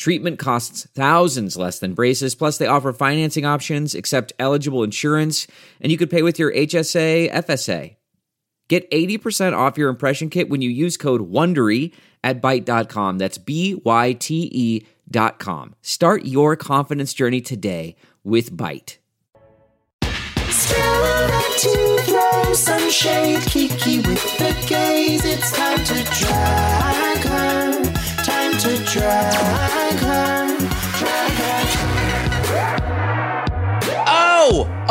Treatment costs thousands less than braces, plus, they offer financing options, accept eligible insurance, and you could pay with your HSA, FSA. Get 80% off your impression kit when you use code WONDERY at Byte.com. That's B-Y-T-E dot com. Start your confidence journey today with Byte. time to drag her, time to drag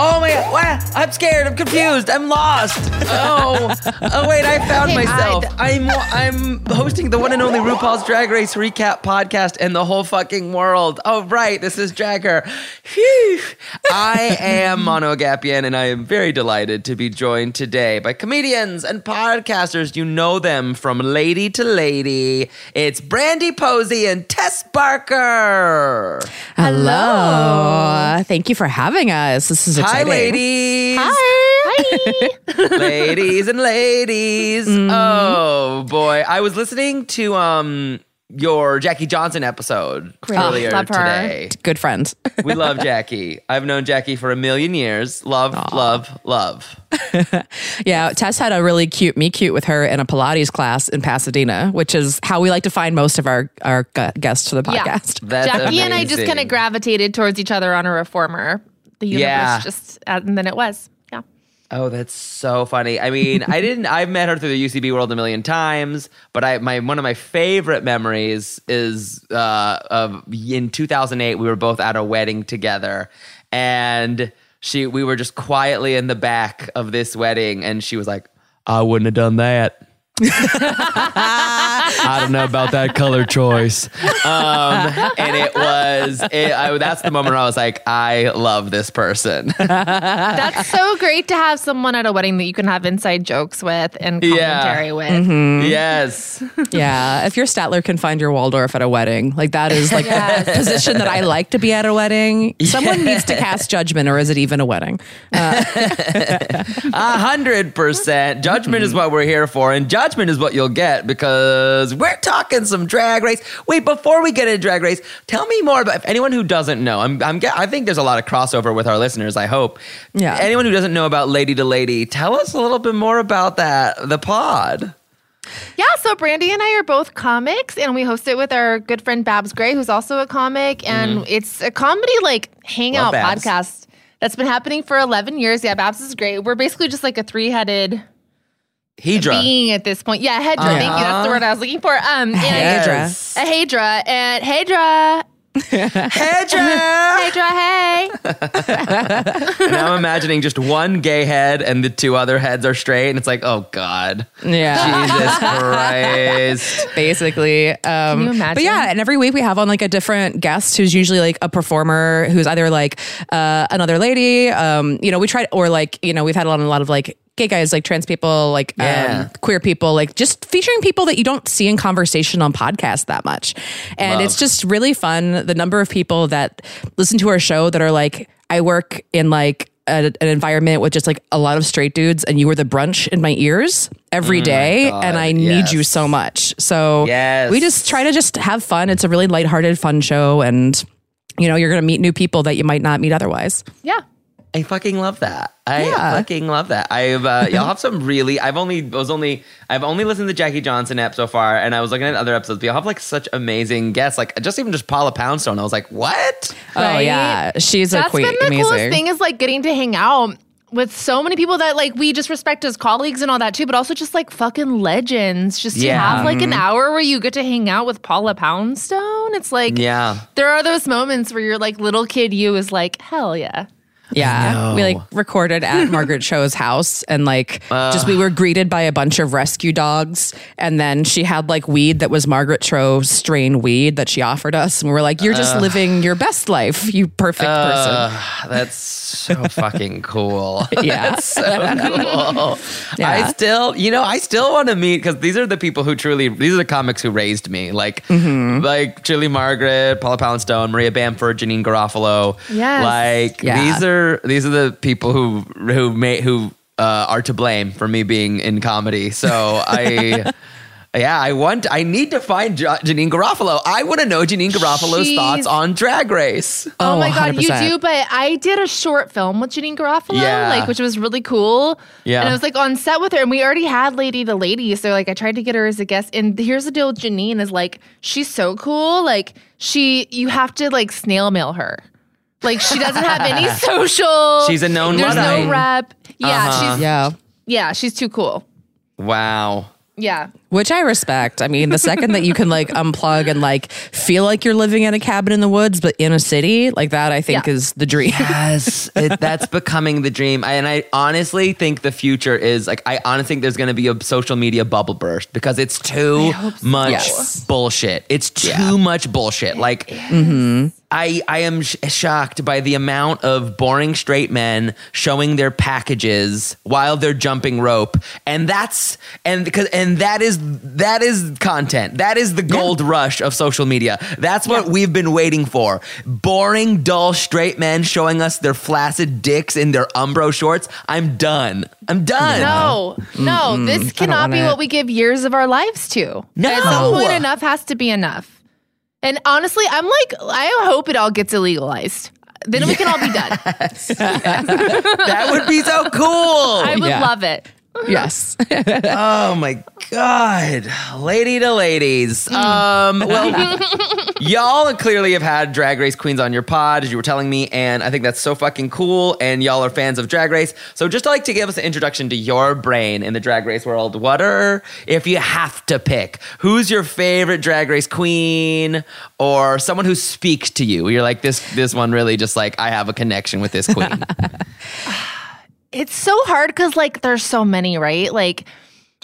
Oh! My god! What? I'm scared. I'm confused. I'm lost. Oh! Oh wait! I found Okay, myself. I- I'm I'm hosting the one and only RuPaul's Drag Race recap podcast in the whole fucking world. Oh right, this is Drag Her. Phew. I am Mano Agapion, and I am very delighted to be joined today by comedians and podcasters. You know them from Lady to Lady. It's Brandie Posey and Tess Barker. Hello. Thank you for having us. This is Hi, exciting. ladies. Hi. ladies and ladies. Mm-hmm. Oh boy, I was listening to um your Jackie Johnson episode earlier love her. today. Good friends. We love Jackie. I've known Jackie for a million years. Love, love, love. yeah, Tess had a really cute me cute with her in a Pilates class in Pasadena, which is how we like to find most of our our gu- guests to the Yeah. podcast. That's Jackie and I just kind of gravitated towards each other on a reformer. The universe Yeah. just, and then it was. Yeah. Oh, that's so funny. I mean, I didn't. I've met her through the UCB world a million times, but I my one of my favorite memories is uh, of in 2008. We were both at a wedding together, and she we were just quietly in the back of this wedding, and she was like, "I wouldn't have done that." I don't know about that color choice. Um, and it was, it, I, that's the moment where I was like, I love this person. That's so great to have someone at a wedding that you can have inside jokes with and Yeah. commentary with. Mm-hmm. yes. yeah, if your Statler can find your Waldorf at a wedding, like that is like the position that I like to be at a wedding. Someone needs to cast judgment, or is it even a wedding? A hundred percent. Judgment is what we're here for, and judgment is what you'll get because we're talking some drag race. Wait, before we get into drag race, tell me more about if anyone who doesn't know. I'm, I'm, I think there's a lot of crossover with our listeners. I hope. Yeah. Anyone who doesn't know about Lady to Lady, tell us a little bit more about that. The pod. Yeah, so Brandie and I are both comics, and we host it with our good friend Babs Gray, who's also a comic, and it's a comedy like hangout Mm-hmm. Podcast that's been happening for 11 years. Yeah, Babs is great. We're basically just like a three-headed Hedra. being at this point. Yeah, Hedra. Thank you. That's the word I was looking for. Um, and Yes. a Hedra and Hedra, Hedra. Hedra, hey. and I'm imagining just one gay head and the two other heads are straight, and it's like, oh god, Yeah. Jesus Christ. basically. Um, you imagine? But yeah, and every week we have on like a different guest who's usually like a performer who's either like uh, another lady. Um, you know, we try or like you know we've had a lot, a lot of like gay guys, like trans people, like Yeah. um, queer people, like just featuring people that you don't see in conversation on podcasts that much, and Love. it's just really fun. The number of people that listen to our show that are like, I work in like a, an environment with just like a lot of straight dudes, and you were the brunch in my ears every day, God, and I need you so much. So Yes. we just try to just have fun. It's a really lighthearted, fun show, and you know you're going to meet new people that you might not meet otherwise. Yeah. I fucking love that. I Yeah. fucking love that. I've uh, y'all have some really. I've only was only I've only listened to Jackie Johnson app so far, and I was looking at other episodes. But y'all have like such amazing guests, like just even just Paula Poundstone. I was like, what? Oh yeah, she's a That's queen. been the amazing. coolest thing is like getting to hang out with so many people that like we just respect as colleagues and all that too, but also just like fucking legends. Just to Yeah. have like an hour where you get to hang out with Paula Poundstone. It's like Yeah. there are those moments where your like little kid you is like, hell yeah. Yeah. We like recorded at Margaret Cho's house and like just we were greeted by a bunch of rescue dogs. And then she had like weed that was Margaret Cho strain weed that she offered us. And we were like, You're just living your best life, you perfect person. That's so fucking cool. Yeah. so cool. Yeah. I still, you know, I still want to meet because these are the people who truly, these are the comics who raised me, like, Mm-hmm. like Julie Margaret, Paula Poundstone, Maria Bamford, Janeane Garofalo. Yes. like Yeah. these are these are the people who who made who uh, are to blame for me being in comedy. So I. Yeah, I want. I need to find Ja- Janeane Garofalo. I want to know Janeane Garofalo's She's- thoughts on Drag Race. Oh, Oh, my god, you 100%. do! But I did a short film with Janeane Garofalo, Yeah. like which was really cool. Yeah. and I was like on set with her, and we already had Lady to Lady, so like I tried to get her as a guest. And here's the deal with Janeane is like she's so cool, like she you have to like snail mail her. Like she doesn't have any social. She's a known There's Luddite. no rep. Yeah, Uh-huh. she's Yeah. yeah, she's too cool. Wow. Yeah. Which I respect. I mean, the second that you can like unplug and like feel like you're living in a cabin in the woods, but in a city, like that, I think Yeah. is the dream. Yes, it, that's becoming the dream. And I honestly think the future is like, I honestly think there's going to be a social media bubble burst because it's too much Yes. bullshit. It's too much bullshit. Like, mm-hmm. I, I am sh- shocked by the amount of boring straight men showing their packages while they're jumping rope. And that's, and because, and that is, that is content. That is the gold rush of social media. That's what we've been waiting for. Boring, dull straight men showing us their flaccid dicks in their Umbro shorts. I'm done. I'm done. No, no, this cannot be it. what we give years of our lives to. No. At some point, enough has to be enough. And honestly, I'm like, I hope it all gets illegalized. Then we can all be done. That would be so cool. I would Yeah. love it. Yes. Oh my god, lady to ladies. Um, well, y'all clearly have had Drag Race queens on your pod, as you were telling me, and I think that's so fucking cool. And y'all are fans of Drag Race, so just like to give us an introduction to your brain in the Drag Race world. What are, if you have to pick, who's your favorite Drag Race queen, or someone who speaks to you? You're like this. This one really just like I have a connection with this queen. It's so hard because like there's so many, right? Like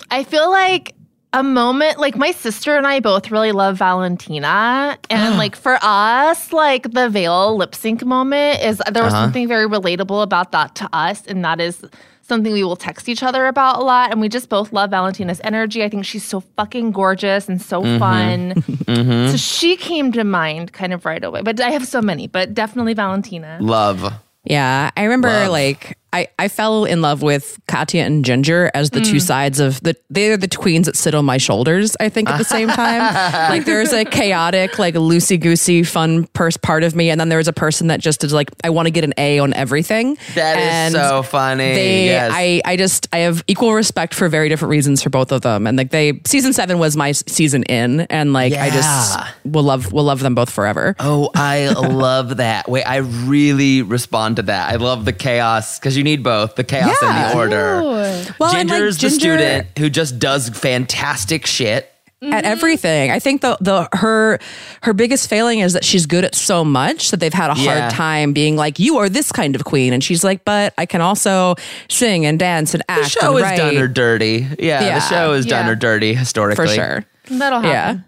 I feel like a moment like my sister and I both really love Valentina. And ah. like for us, like the veil lip sync moment is there was Uh-huh. something very relatable about that to us, and that is something we will text each other about a lot. And we just both love Valentina's energy. I think she's so fucking gorgeous and so mm-hmm. fun. So mm-hmm. she came to mind kind of right away. But I have so many, but definitely Valentina. Love. Yeah, I remember Love. like I, I fell in love with Katya and Ginger as the two mm. sides of the they're the queens that sit on my shoulders, I think, at the same time. like there's a chaotic, like loosey goosey, fun purse part of me, and then there's a person that just is like, I want to get an A on everything. That is And so funny. They yes. I I just I have equal respect for very different reasons for both of them. And like they season seven was my season in and like I just will love will love them both forever. Oh, I love that. Wait, I really respond to that. I love the chaos because you need both the chaos and the order. Well, and, like, Ginger's the Ginger- student who just does fantastic shit. at everything. I think the the her her biggest failing is that she's good at so much that they've had a Yeah. hard time being like, you are this kind of queen, and she's like, but I can also sing and dance and act. The show and has write. done her dirty. Yeah, Yeah. the show has done Yeah. her dirty historically. for sure. That'll Yeah. happen.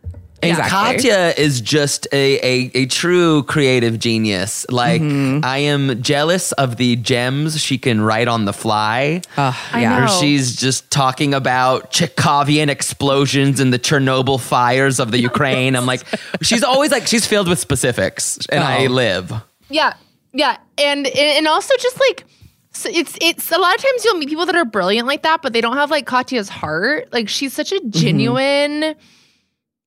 Exactly. Katya is just a, a, a true creative genius. Like, Mm-hmm. I am jealous of the gems she can write on the fly. Ugh, I yeah. know. Or she's just talking about Chekhovian explosions and the Chernobyl fires of the Ukraine. I'm like, she's always like, she's filled with specifics, and I Oh. live. Yeah, yeah, and and also just like so it's it's a lot of times you'll meet people that are brilliant like that, but they don't have like Katya's heart. Like she's such a genuine,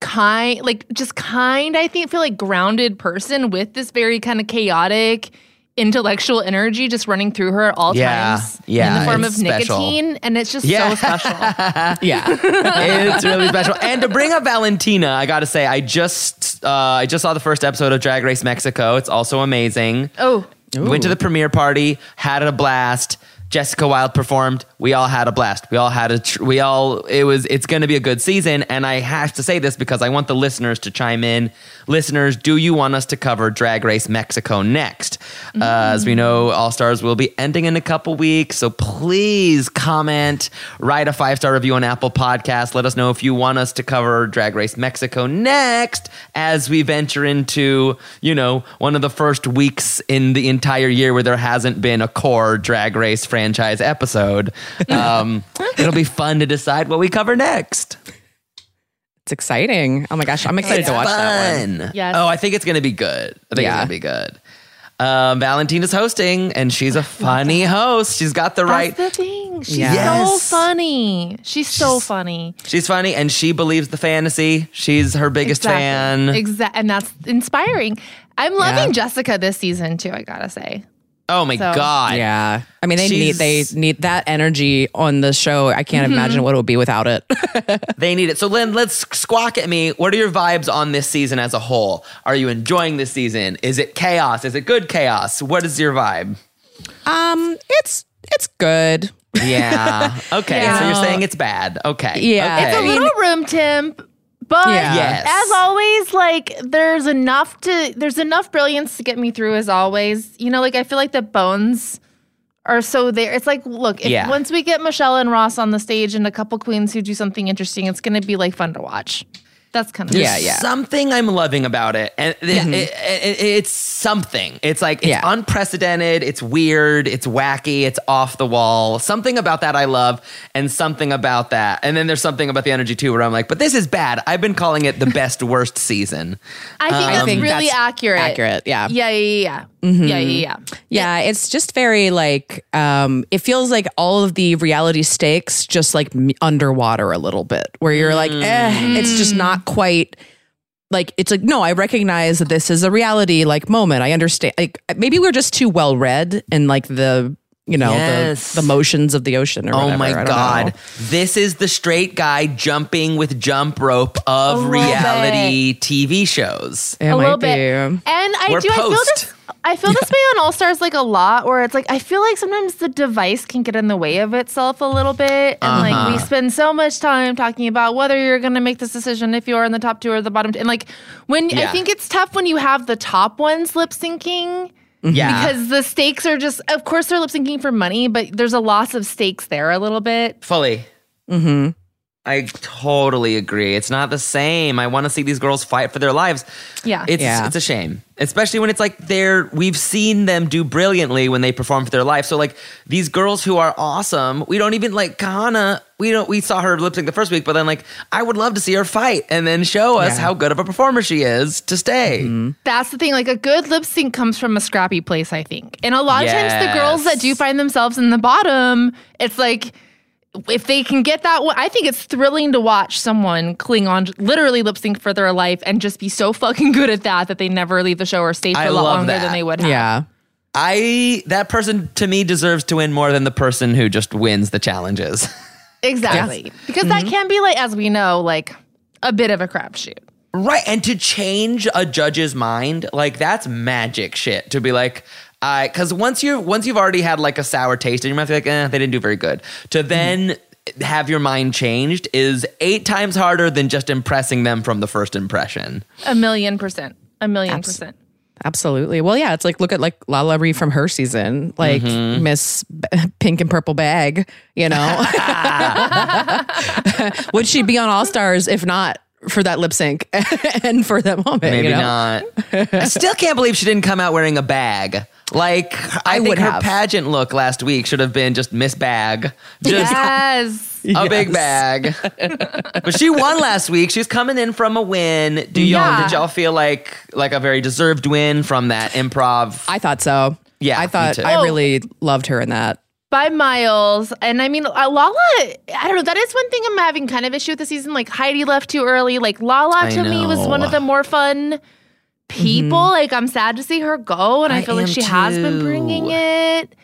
kind, like just kind. I think feel like grounded person with this very kind of chaotic. Intellectual energy just running through her at all Yeah, times yeah, in the form of special. nicotine, and it's just Yeah. so special. yeah. it's really special. And to bring up Valentina, I got to say, I just uh, I just saw the first episode of Drag Race Mexico. It's also amazing. Oh, Went to the premiere party, had a blast. Jessica Wild performed. We all had a blast. We all had a. Tr- we all. It was. It's going to be a good season. And I have to say this because I want the listeners to chime in. Listeners, do you want us to cover Drag Race Mexico next? Uh, as we know, All Stars will be ending in a couple weeks. So please comment, write a five star review on Apple Podcast. Let us know if you want us to cover Drag Race Mexico next as we venture into, you know, one of the first weeks in the entire year where there hasn't been a core Drag Race franchise episode. Um, it'll be fun to decide what we cover next. It's exciting. Oh my gosh, I'm excited to watch that one. Fun. Yes. Oh, I think it's going to be good. I think Yeah. it's going to be good. Um, Valentina's hosting, and she's a funny host. She's got the right. That's the thing. She's Yes. so funny. She's so funny. She's funny, and she believes the fantasy. She's her biggest fan. Exactly. And that's inspiring. I'm loving Yeah. Jessica this season too, I gotta say. Oh my So- god! Yeah. I mean, they need they She's- need that energy on the show. I can't Mm-hmm. imagine what it would be without it. They need it. So, Lynn, let's squawk at me. What are your vibes on this season as a whole? Are you enjoying this season? Is it chaos? Is it good chaos? What is your vibe? um, it's it's good. Yeah. Okay. Yeah. So you're saying it's bad. Okay. Yeah. Okay. It's a little room temp, but Yeah. Yes. as always, like there's enough to there's enough brilliance to get me through as always. You know, like I feel like the bones are so there. It's like, look, if Yeah. once we get Michelle and Ross on the stage and a couple queens who do something interesting, it's gonna be like fun to watch. That's kind of Yeah, yeah. something I'm loving about it, and mm-hmm. it- it- it- it's something. It's like it's Yeah. unprecedented. It's weird. It's wacky. It's off the wall. Something about that I love, and something about that, and then there's something about the energy too, where I'm like, but this is bad. I've been calling it the best worst season. I think I that's think um, um, really that's accurate. accurate, yeah. Yeah, yeah, yeah. Yeah, mm-hmm. yeah, yeah. Yeah, it's just very like um it feels like all of the reality stakes just like underwater a little bit where you're like, mm. "Eh, it's just not quite like it's like no, I recognize that this is a reality like moment. I understand like maybe we're just too well read in like the you know Yes. the the motions of the ocean or Oh whatever. I my god. know. This is the straight guy jumping with jump rope of little reality TV shows. It a might little be. bit. And I We're do. I feel this. I feel this way on All Stars like a lot, where it's like I feel like sometimes the device can get in the way of itself a little bit, and like Uh-huh. we spend so much time talking about whether you're going to make this decision if you're in the top two or the bottom, two. and like when Yeah. I think it's tough when you have the top ones lip syncing. Yeah. Because the stakes are just, of course, they're lip syncing for money, but there's a loss of stakes there a little bit. Fully. Mhm. I totally agree. It's not the same. I want to see these girls fight for their lives. Yeah. It's Yeah. it's a shame. Especially when it's like they're we've seen them do brilliantly when they perform for their life. So like these girls who are awesome, we don't even like Kahanna, we don't we saw her lip sync the first week, but then like I would love to see her fight and then show us Yeah. how good of a performer she is to stay. Mm-hmm. That's the thing. Like a good lip sync comes from a scrappy place, I think. And a lot of times the girls that do find themselves in the bottom, it's like if they can get that one, I think it's thrilling to watch someone cling on, literally lip sync for their life and just be so fucking good at that that they never leave the show or stay for I a lot longer that. than they would have. Yeah. I that person to me deserves to win more than the person who just wins the challenges. Exactly. Because that mm-hmm. can be like, as we know, like a bit of a crapshoot. Right. And to change a judge's mind, like that's magic shit. To be like, I because once you once you've already had like a sour taste in your mouth, you're like, eh, they didn't do very good. To then have your mind changed is eight times harder than just impressing them from the first impression. A million percent. A million Abs- percent. Absolutely. Well, yeah, it's like look at like LaLa Ri from her season, like Mm-hmm. Miss B- Pink and Purple Bag. You know, would she be on All Stars if not for that lip sync and for that moment? Maybe you know? not. I still can't believe she didn't come out wearing a bag. Like I, think would her have. pageant look last week should have been just Miss Bag, just Yes. a big bag. but she won last week. She's coming in from a win. Do y'all Yeah. did y'all feel like like a very deserved win from that improv? I thought so. Yeah, I me thought too. I Oh. really loved her in that. by miles. And I mean, uh, Lala, I don't know. That is one thing I'm having kind of issue with the season. Like Heidi left too early. Like Lala I to me was one of the more fun people. Mm-hmm. Like I'm sad to see her go, and I, I feel like am she has been bringing it.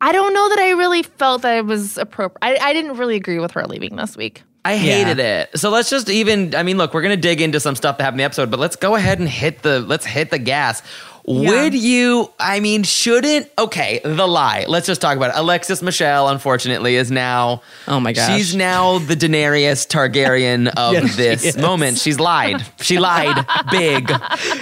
I don't know that I really felt that it was appropriate. I, I didn't really agree with her leaving this week. I hated it. So let's just even I mean, look, we're gonna dig into some stuff that happened in the episode, but let's go ahead and hit the let's hit the gas. Would you? I mean, shouldn't? Okay, the lie. Let's just talk about it. Alexis Michelle, unfortunately, is now. Oh my gosh. She's now the Daenerys Targaryen of Yes, this is. moment. She's lied. She lied big.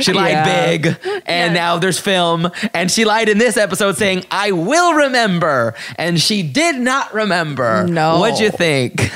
She lied Yeah. big. And now there's film. And she lied in this episode saying, "I will remember," and she did not remember. No. What'd you think?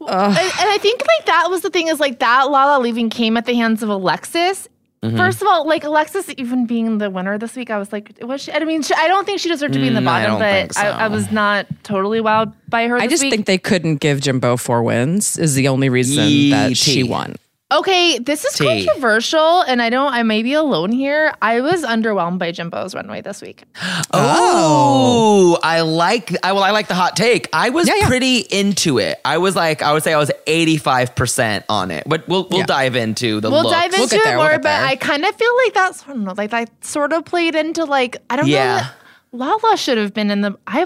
and, and I think like that was the thing is like that Lala leaving came at the hands of Alexis. Mm-hmm. First of all, like Alexis even being the winner this week, I was like, was she? I mean, she, I don't think she deserved to be in the Mm, I bottom, don't but think so. I, I was not totally wowed by her. I this just week. think they couldn't give Jimbo four wins is the only reason that she won. Okay, this is Tea. controversial, and I don't. I may be alone here. I was underwhelmed by Jimbo's runway this week. Oh. oh, I like. I well, I like the hot take. I was Yeah, yeah. pretty into it. I was like, I would say I was eighty five percent on it. But we'll we'll Yeah. dive into the We'll looks. dive into get it there, we'll more, get but. I kind of feel like that's I don't know, like that sort of played into like I don't Yeah. know. Lala should have been in the. I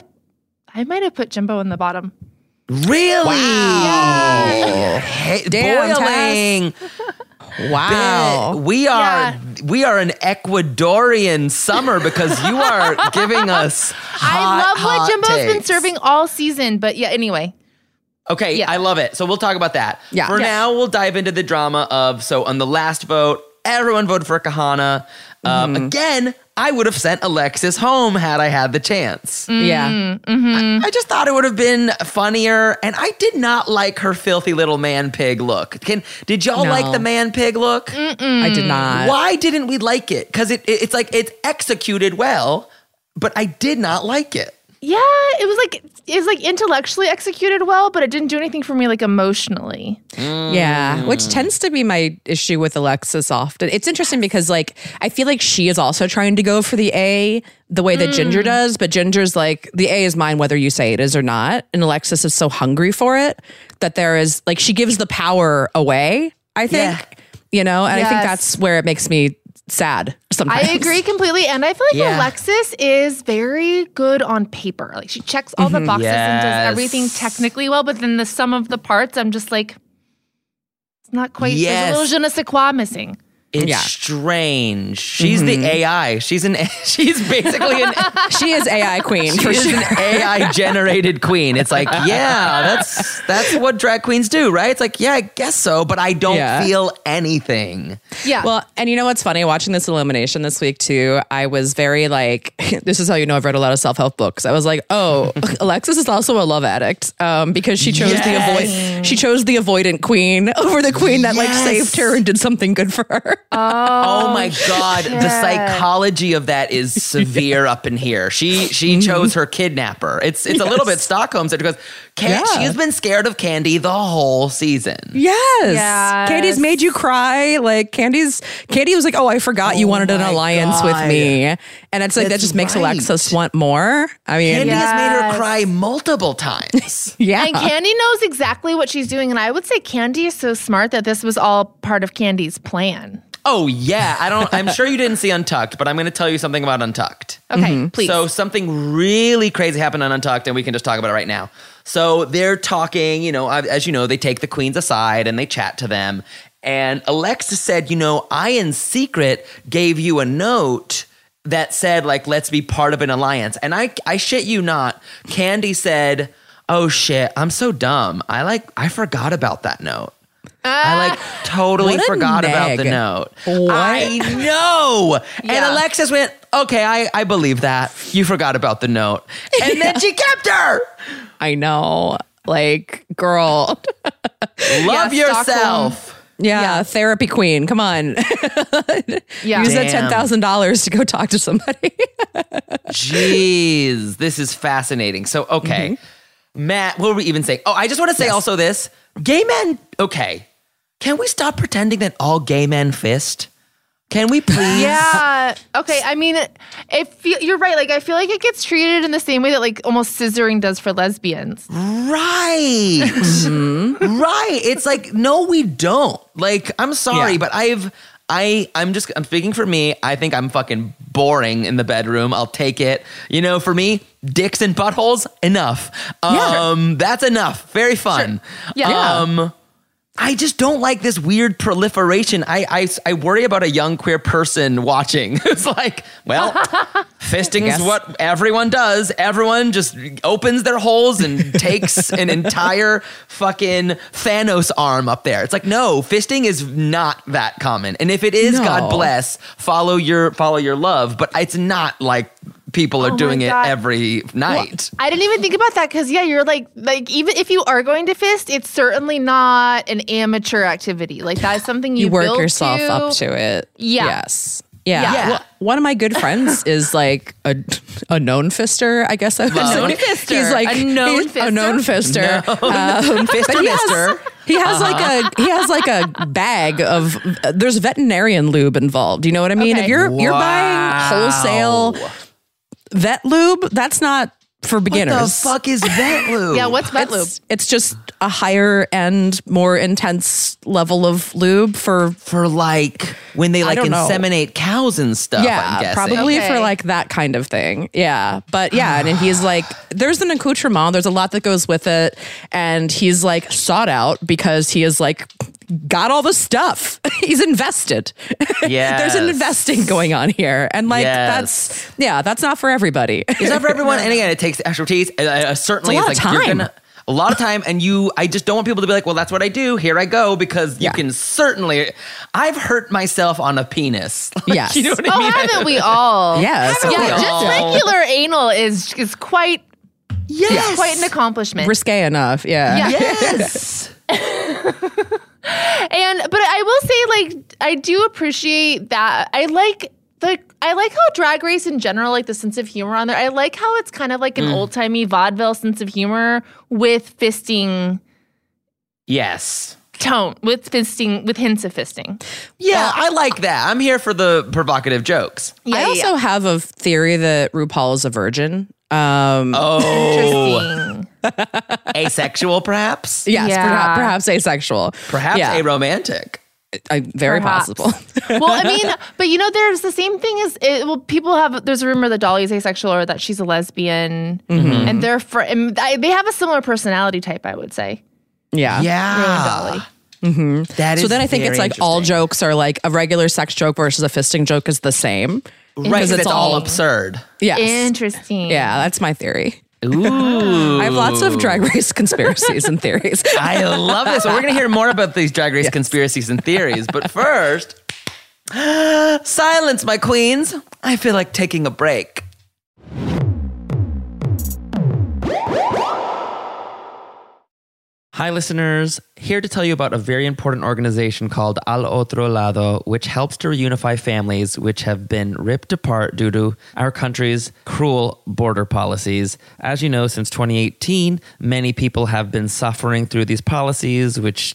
I might have put Jimbo in the bottom. Really? Yeah. Hey, Damn, boiling. Wow. We are Yeah. we are an Ecuadorian summer because you are giving us. I hot, love what hot Jimbo's been serving all season, but yeah. Anyway, Okay, Yeah. I love it. So we'll talk about that. Yeah. For Yeah. now, we'll dive into the drama of so on the last vote, everyone voted for Kahanna. Um, Mm-hmm. Again, I would have sent Alexis home had I had the chance. Yeah. Mm-hmm. I just thought it would have been funnier, and I did not like her filthy little man pig look. Can did y'all No. like the man pig look? I did not. Why didn't we like it? Because it, it- it's like it's executed well, but I did not like it. Yeah, it was like it was like intellectually executed well, but it didn't do anything for me like emotionally. Mm. Yeah, which tends to be my issue with Alexis often. It's interesting because like I feel like she is also trying to go for the A the way that Ginger mm. does, but Ginger's like the A is mine whether you say it is or not, and Alexis is so hungry for it that there is like she gives the power away, I think. Yeah. You know, and I think that's where it makes me sad sometimes. I agree completely, and I feel like Yeah. Alexis is very good on paper. Like she checks all the mm-hmm. boxes and does everything technically well, but then the sum of the parts, I'm just like, it's not quite. There's Yes. a little je ne sais quoi missing. It's Yeah. strange. She's the AI. She's an. She's basically an. She is AI queen for She's sure. an AI generated queen. It's like, yeah, that's that's what drag queens do, right? It's like, yeah, I guess so, but I don't Yeah. feel anything. Yeah. Well, and you know what's funny? Watching this elimination this week too, I was very like, this is how you know I've read a lot of self help books. I was like, oh, Alexis is also a love addict um, because she chose the avoid, she chose the avoidant queen over the queen that like saved her and did something good for her. Oh, oh, my god, the psychology of that is severe up in here. She she mm-hmm. chose her kidnapper. It's it's a little bit Stockholm syndrome because Can- Yeah. she has been scared of Candy the whole season. Yes. Yes. Candy's made you cry. Like Candy's Candy was like, "Oh, I forgot you Oh wanted an my alliance with me," and it's like that That's just makes right. Alexis want more. I mean, Candy has made her cry multiple times. yeah, And Candy knows exactly what she's doing. And I would say Candy is so smart that this was all part of Candy's plan. Oh yeah, I don't. I'm sure you didn't see Untucked, but I'm going to tell you something about Untucked. Okay, mm-hmm. please. So something really crazy happened on Untucked, and we can just talk about it right now. So they're talking, you know, as you know, they take the queens aside and they chat to them. And Alexa said, you know, I in secret gave you a note that said, like, let's be part of an alliance. And I, I shit you not, Candy said, oh shit, I'm so dumb. I like, I forgot about that note. I like totally What a forgot about the note. What? I know. And Yeah. Alexis went, okay, I, I believe that. You forgot about the note. And then she kept her. I know. Like, girl. Love Yeah, yourself. Yeah, therapy queen. Come on. yeah. Use that Damn. ten thousand dollars to go talk to somebody. Jeez, this is fascinating. So, okay. Mm-hmm. Matt, what were we even saying? Oh, I just want to say also this. Gay men, okay. Can we stop pretending that all gay men fist? Can we please? Yeah. Okay. I mean, if feel, you're right, like I feel like it gets treated in the same way that like almost scissoring does for lesbians. Right. Right. It's like, no, we don't. Like, I'm sorry, Yeah. but I've I I'm just I'm speaking for me. I think I'm fucking boring in the bedroom. I'll take it. You know, for me, dicks and buttholes, enough. Yeah. Um that's enough. Very fun. Yeah. Um I just don't like this weird proliferation. I, I, I worry about a young queer person watching. it's like, well, fisting is what everyone does. Everyone just opens their holes and takes an entire fucking Thanos arm up there. It's like, no, fisting is not that common. And if it is, No. God bless, follow your follow your love. But it's not like people are Oh doing it every night. I didn't even think about that because yeah, you're like like even if you are going to fist, it's certainly not an amateur activity. Like that's something you, you work build yourself to. up to it. Yeah. Yes. Yeah. Yeah. Well, one of my good friends is like a a known fister, I guess I would say. known fister. He's like A known fister. A known fister. Um, Fister but he has- He has like a he has like a bag of there's veterinarian lube involved. You know what I mean? If you're you're buying wholesale vet lube, that's not for beginners. What the fuck is vet lube? Yeah, what's vet lube? It's, it's just a higher end, more intense level of lube for for like when they like don't know. inseminate cows and stuff. I'm yeah, guessing. probably Okay. for like that kind of thing. Yeah, but yeah, and, and he's like, there's an accoutrement. There's a lot that goes with it, and he's like sought out because he is like got all the stuff. he's invested. Yeah. there's an investing going on here, and like Yes. that's yeah, that's not for everybody. It's not for everyone, and again, it takes expertise. Uh, certainly, It's a lot it's of like you're time. gonna- a lot of time, and you. I just don't want people to be like, "Well, that's what I do. Here I go," because you Yeah. can certainly. I've hurt myself on a penis. Like, Yes. you know what I Oh, mean. haven't we all? yes, Haven't we Yeah, all? just regular anal is is quite yes, quite an accomplishment. risque enough. Yeah. Yeah. Yes. And but I will say, like, I do appreciate that. I like the I like how Drag Race in general, like the sense of humor on there. I like how it's kind of like an mm. old timey vaudeville sense of humor with fisting yes. Tone, with fisting, with hints of fisting. Yeah, I like that. I'm here for the provocative jokes. Yeah, I yeah, also yeah. have a theory that RuPaul is a virgin. Um, Oh, asexual, perhaps. yes, Yeah. perhaps, perhaps asexual. Perhaps Yeah. aromantic. I, very Perhaps. possible. well, I mean, but you know, there's the same thing as it, well, people have. There's a rumor that Dolly's asexual or that she's a lesbian, Mm-hmm. and they're fr- and they have a similar personality type. I would say. Yeah. Yeah, Dolly. Mm-hmm. That is So then I think it's like all jokes are like a regular sex joke versus a fisting joke is the same. right? because It's, it's all all- absurd. Yes. Interesting. yeah, that's my theory. Ooh. I have lots of drag race conspiracies and theories. I love this. So we're going to hear more about these drag race conspiracies and theories. But first, silence, my queens. I feel like taking a break. Hi, listeners. Here to tell you about a very important organization called Al Otro Lado, which helps to reunify families which have been ripped apart due to our country's cruel border policies. As you know, since 2018, many people have been suffering through these policies, which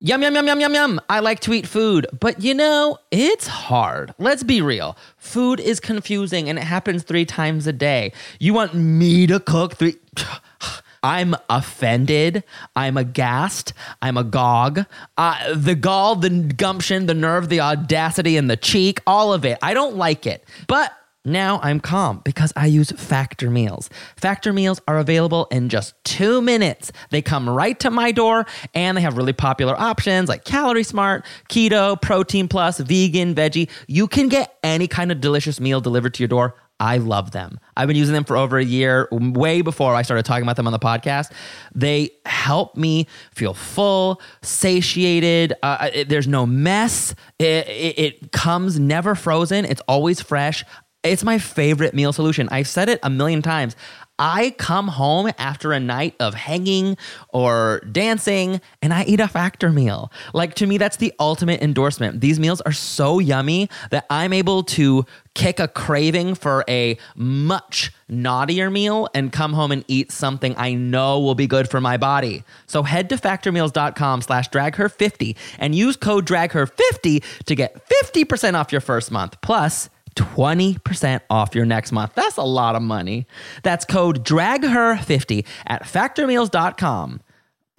Yum, yum, yum, yum, yum, yum. I like to eat food, but you know, it's hard. Let's be real. Food is confusing and it happens three times a day. You want me to cook three? I'm offended. I'm aghast. I'm agog. Uh, the gall, the gumption, the nerve, the audacity, and the cheek, all of it. I don't like it. But now I'm calm because I use Factor meals. Factor meals are available in just two minutes. They come right to my door and they have really popular options like Calorie Smart, Keto, Protein Plus, Vegan, Veggie. You can get any kind of delicious meal delivered to your door. I love them. I've been using them for over a year, way before I started talking about them on the podcast. They help me feel full, satiated. Uh, it- there's no mess. It, it, it comes never frozen, it's always fresh. It's my favorite meal solution. I've said it a million times. I come home after a night of hanging or dancing and I eat a factor meal. Like to me, that's the ultimate endorsement. These meals are so yummy that I'm able to kick a craving for a much naughtier meal and come home and eat something I know will be good for my body. So head to factormeals.com slash dragher50 and use code dragher50 to get 50% off your first month. Plus, 20% off your next month. That's a lot of money. That's code DRAGHER50 at factormeals.com.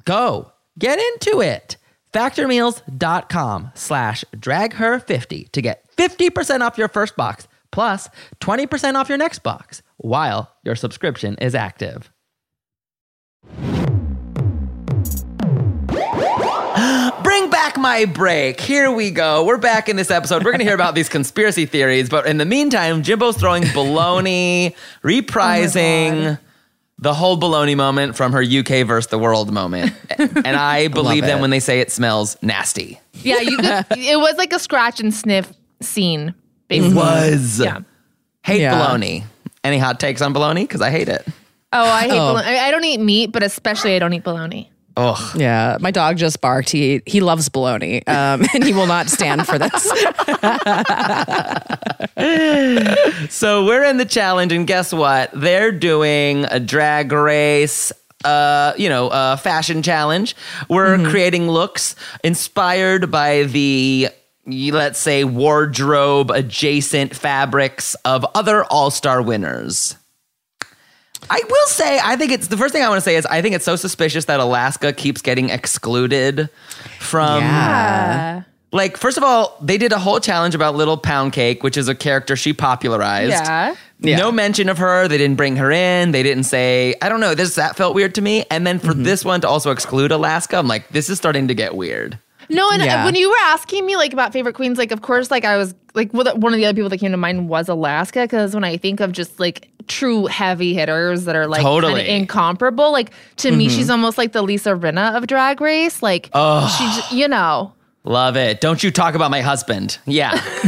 Go, get into it. Factormeals.com slash dragher50 to get 50% off your first box plus 20% off your next box while your subscription is active. Bring back my break. Here we go. We're back in this episode. We're going to hear about these conspiracy theories, but in the meantime, Jimbo's throwing baloney, reprising the whole baloney moment from her UK versus the world moment. And I believe them it. when they say it smells nasty. Yeah, you could, it was like a scratch and sniff scene. Basically. It was. Yeah. Hate Yeah. baloney. Any hot takes on baloney? Because I hate it. Oh, I hate Oh. bologna. I I don't eat meat, but especially I don't eat bologna. Ugh. Yeah, my dog just barked. He he loves bologna, um, and he will not stand for this. So we're in the challenge, and guess what? They're doing a drag race. Uh, you know, uh, fashion challenge. We're creating looks inspired by the, let's say, wardrobe adjacent fabrics of other All Star winners. I will say, I think it's the first thing I want to say is I think it's so suspicious that Alaska keeps getting excluded from yeah, like, first of all, they did a whole challenge about Little Pound Cake, which is a character she popularized. Yeah. Yeah. No mention of her. They didn't bring her in. They didn't say, I don't know, this that felt weird to me. And then for mm-hmm. this one to also exclude Alaska, I'm like, this is starting to get weird. No, and uh, Yeah. when you were asking me like about favorite queens, like of course, like I was like one of the other people that came to mind was Alaska because when I think of just like true heavy hitters that are like Totally. incomparable, like to me she's almost like the Lisa Rinna of Drag Race. Like she, you know, Love it. Don't you talk about my husband. Yeah.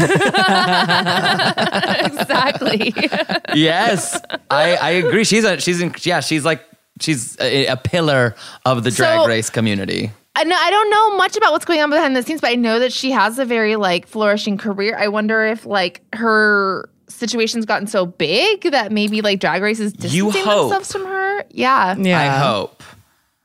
exactly. yes. I, I agree. She's a, she's in, yeah, she's like, she's a, a pillar of the drag So- race community. I know I don't know much about what's going on behind the scenes, but I know that she has a very like flourishing career. I wonder if like her situation's gotten so big that maybe like Drag Race is You distancing hope. themselves from her. Yeah. yeah. I hope.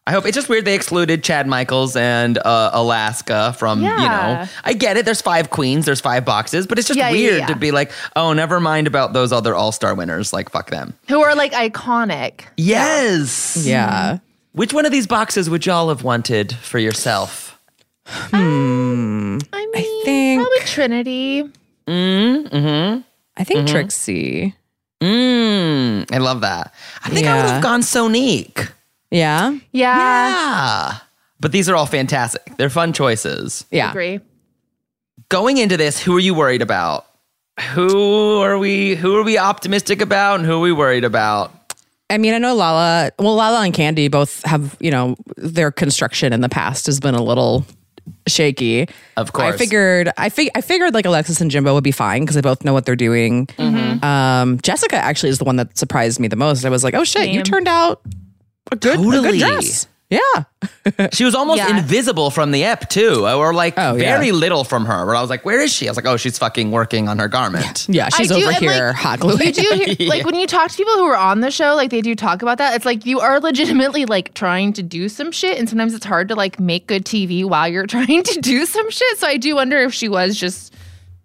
I hope it's just weird they excluded Chad Michaels and uh, Alaska from you know. I get it. There's five queens. There's five boxes, but it's just Yeah, yeah, weird yeah. to be like, oh, never mind about those other All Star winners. Like fuck them. Who are like iconic. Yes. Yeah. Which one of these boxes would y'all have wanted for yourself? Hmm. I mean, think- probably Trinity. Mm hmm. I think Trixie. Mm, I love that. I think I would have gone Sonique. Yeah, Yeah. Ah. But these are all fantastic. They're fun choices. yeah. Agree. Going into this, who are you worried about? Who are we who are we optimistic about and who are we worried about? I mean, I know Lala. Well, Lala and Candy both have you know their construction in the past has been a little shaky. Of course. I figured. I fig- I figured like Alexis and Jimbo would be fine because they both know what they're doing. Mm-hmm. Um, Jessica actually is the one that surprised me the most. I was like, oh shit, you turned out a good, a good dress. Yeah, She was almost Yeah. invisible from the ep too, or like Oh, yeah. very little from her. Where I was like, "Where is she?" I was like, "Oh, she's fucking working on her garment." yeah. She's I over and, here like, hot gluing. You do hear, like when you talk to people who are on the show, like they do talk about that. It's like you are legitimately like trying to do some shit, and sometimes it's hard to like make good TV while you're trying to do some shit. So I do wonder if she was just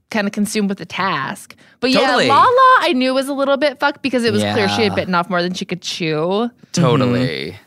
kind of consumed with the task. But yeah, Totally. Lala, I knew was a little bit fucked because it was clear she had bitten off more than she could chew. Totally. Mm-hmm.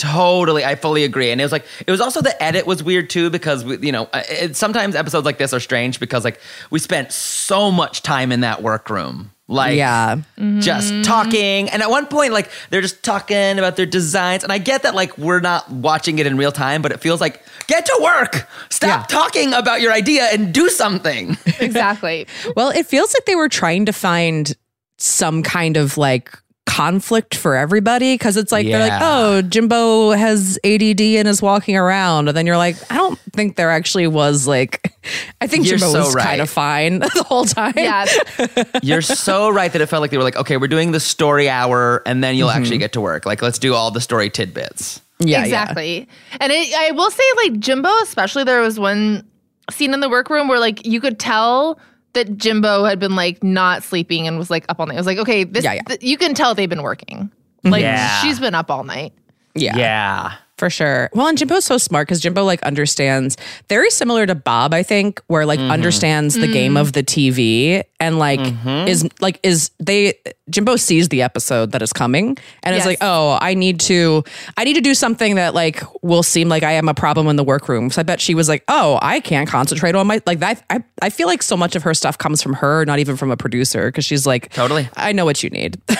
Totally, I fully agree. And it was like it was also the edit was weird too because we, you know uh, it, sometimes episodes like this are strange because like we spent so much time in that workroom, like yeah, just talking. And at one point, like they're just talking about their designs. And I get that like we're not watching it in real time, but it feels like get to work, stop Yeah. talking about your idea and do something. Exactly. Well, it feels like they were trying to find some kind of like conflict for everybody because it's like they're like, oh, Jimbo has ADD and is walking around, and then you're like, I don't think there actually was like, I think You're Jimbo so was right. kind of fine the whole time. Yeah. You're so right that it felt like they were like, okay, we're doing the story hour and then you'll mm-hmm. actually get to work. Like, let's do all the story tidbits. yeah, yeah. exactly. And it, I will say, like Jimbo, especially, there was one scene in the workroom where like you could tell that Jimbo had been like not sleeping and was like up all night. I was like, okay, this Yeah, yeah. th- you can tell they've been working. Like Yeah. she's been up all night. yeah, Yeah. For sure. Well, and Jimbo's so smart because Jimbo like understands very similar to Bob, I think, where like mm-hmm. understands the mm. game of the TV and like mm-hmm. is like is they Jimbo sees the episode that is coming and is like, oh, I need to I need to do something that like will seem like I am a problem in the workroom. So I bet she was like, oh, I can't concentrate on my like that. I I feel like so much of her stuff comes from her, not even from a producer, because she's like, Totally. I know what you need.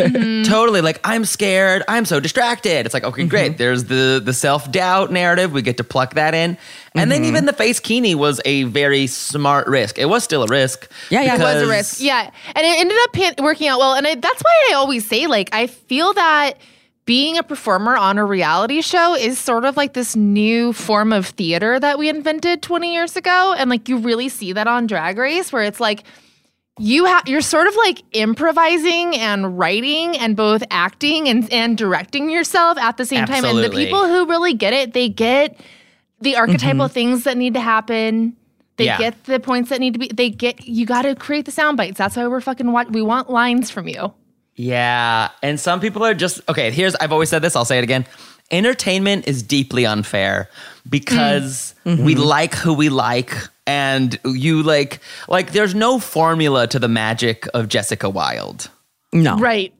Mm-hmm. Totally. Like, I'm scared. I'm so distracted. It's like, okay, mm-hmm. great. There's the the self doubt narrative. We get to pluck that in. And then even mm-hmm. the face kini was a very smart risk. It was still a risk. Yeah, yeah. It It was a risk. Yeah. And it ended up pan- working out well. And I, that's why I always say, like, I feel that being a performer on a reality show is sort of like this new form of theater that we invented 20 years ago. And like, you really see that on Drag Race, where it's like, you have you're sort of like improvising and writing and both acting and, and directing yourself at the same time. And the people who really get it, they get the archetypal mm-hmm. things that need to happen. They Yeah. get the points that need to be. They get. You got to create the sound bites. That's why we're fucking. Wa- we want lines from you. Yeah. And some people are just okay, here's I've always said this, I'll say it again. Entertainment is deeply unfair because mm. we mm-hmm. like who we like and you like like there's no formula to the magic of Jessica Wild. no. Right.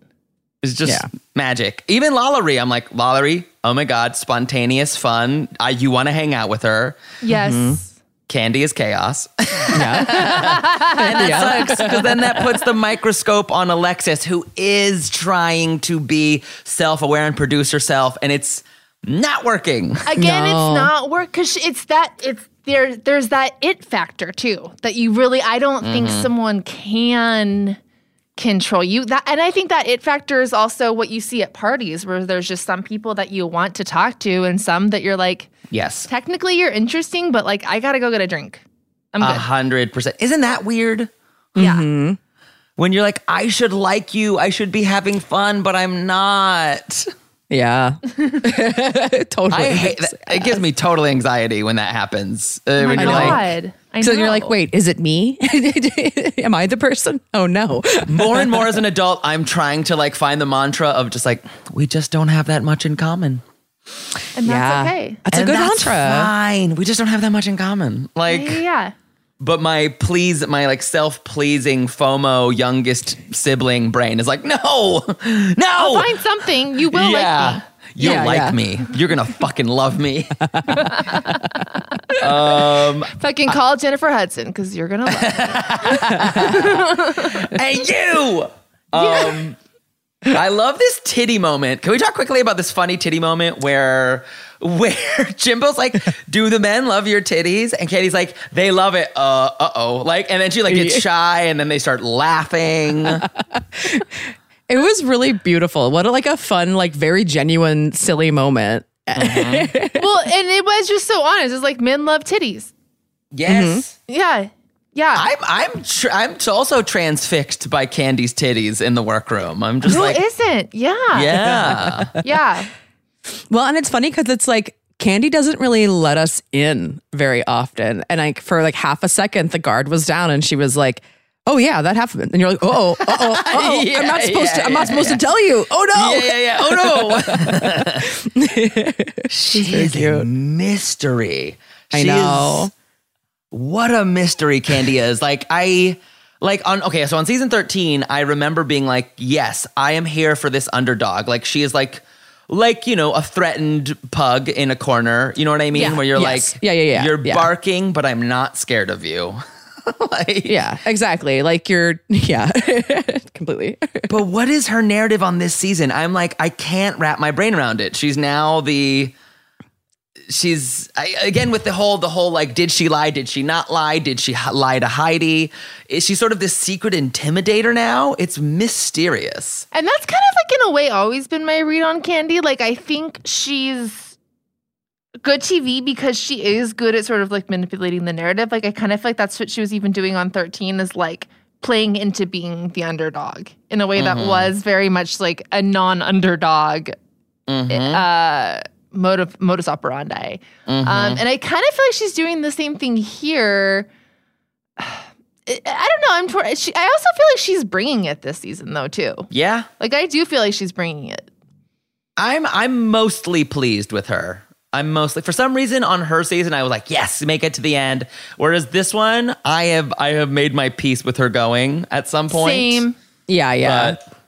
It's just Yeah. magic. Even LaLa Ri, I'm like, LaLa Ri, oh my God, spontaneous fun. I, you want to hang out with her. Yes. Mm-hmm. Kandy is chaos. Yeah. and that sucks because then that puts the microscope on Alexis, who is trying to be self aware and produce herself, and it's not working. Again, No. it's not work because it's that it's there. There's that it factor too that you really. I don't think mm-hmm. someone can control you that and i think that it factor is also what you see at parties where there's just some people that you want to talk to and some that you're like Yes. technically you're interesting but like i gotta go get a drink i'm A hundred percent. Isn't that weird? yeah mm-hmm. When you're like, I should like you, I should be having fun, but I'm not. Yeah. totally. I hate that. It gives me total anxiety when that happens. Uh, oh my when you're like, god I So you're like, wait, is it me? Am I the person? Oh no. more and more as an adult, I'm trying to like find the mantra of just like, we just don't have that much in common. and that's yeah. okay That's a good that's mantra. Fine. We just don't have that much in common. Like, yeah, yeah. But my please, my like self pleasing FOMO youngest sibling brain is like, no, no. I'll find something you will yeah. like me You'll Yeah, like yeah. me. You're gonna fucking love me. um, fucking call jennifer hudson because you're gonna love me. hey, you. Um, I love this titty moment. Can we talk quickly about this funny titty moment where where Jimbo's like, "Do the men love your titties?" And Katie's like, "They love it." Uh, uh oh. Like, and then she like gets shy, and then they start laughing. It was really beautiful. What a, like a fun, like very genuine, silly moment. well and it was just so honest it's like men love titties Yes. yeah yeah I'm I'm tr- I'm t- also transfixed by Kandy's titties in the workroom. I'm just Who like, not yeah yeah. yeah Well, and it's funny because it's like Kandy doesn't really let us in very often. And like for like half a second, the guard was down and she was like, Oh yeah, that happened. And you're like, oh, oh, oh, oh, Yeah, I'm not supposed yeah, to, I'm not yeah, supposed to tell you. Oh no. Yeah, yeah, yeah. Oh no. she is a mystery. I She know. is- what a mystery Kandy is. Like I like on okay, so on season 13, I remember being like, yes, I am here for this underdog. Like she is like like, you know, a threatened pug in a corner. You know what I mean? Yeah. Where you're Yes. like, Yeah, yeah, yeah. You're Yeah. barking, but I'm not scared of you. like, Yeah, exactly. Like you're, yeah, completely. But what is her narrative on this season? I'm like, I can't wrap my brain around it. She's now the she's I, again with the whole the whole like did she lie did she not lie did she h- lie to heidi? Is she sort of this secret intimidator now? It's mysterious. And that's kind of like in a way always been my read on Kandy. Like I think she's good TV because she is good at sort of like manipulating the narrative. Like I kind of feel like that's what she was even doing on 13 is like playing into being the underdog in a way that was very much like a non-underdog uh modus modus operandi. Um and I kind of feel like she's doing the same thing here. I I don't know. I'm. tor- She, I also feel like she's bringing it this season, though, too. yeah Like I do feel like she's bringing it. i'm i'm mostly pleased with her i'm mostly for some reason on her season i was like yes make it to the end whereas this one i have i have made my peace with her going at some point Same. Yeah, yeah. but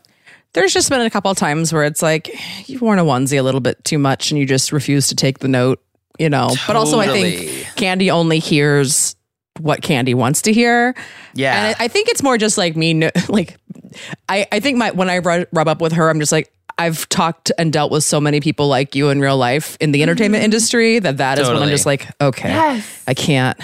There's just been a couple of times where it's like you've worn a onesie a little bit too much and you just refuse to take the note, you know. But also, I think Kandy only hears what Kandy wants to hear. Yeah. And I, I think it's more just like me, like, I, I think my when I rub, rub up with her, I'm just like, I've talked and dealt with so many people like you in real life in the entertainment mm-hmm. industry that that is when I'm just like, okay, Yes. I can't.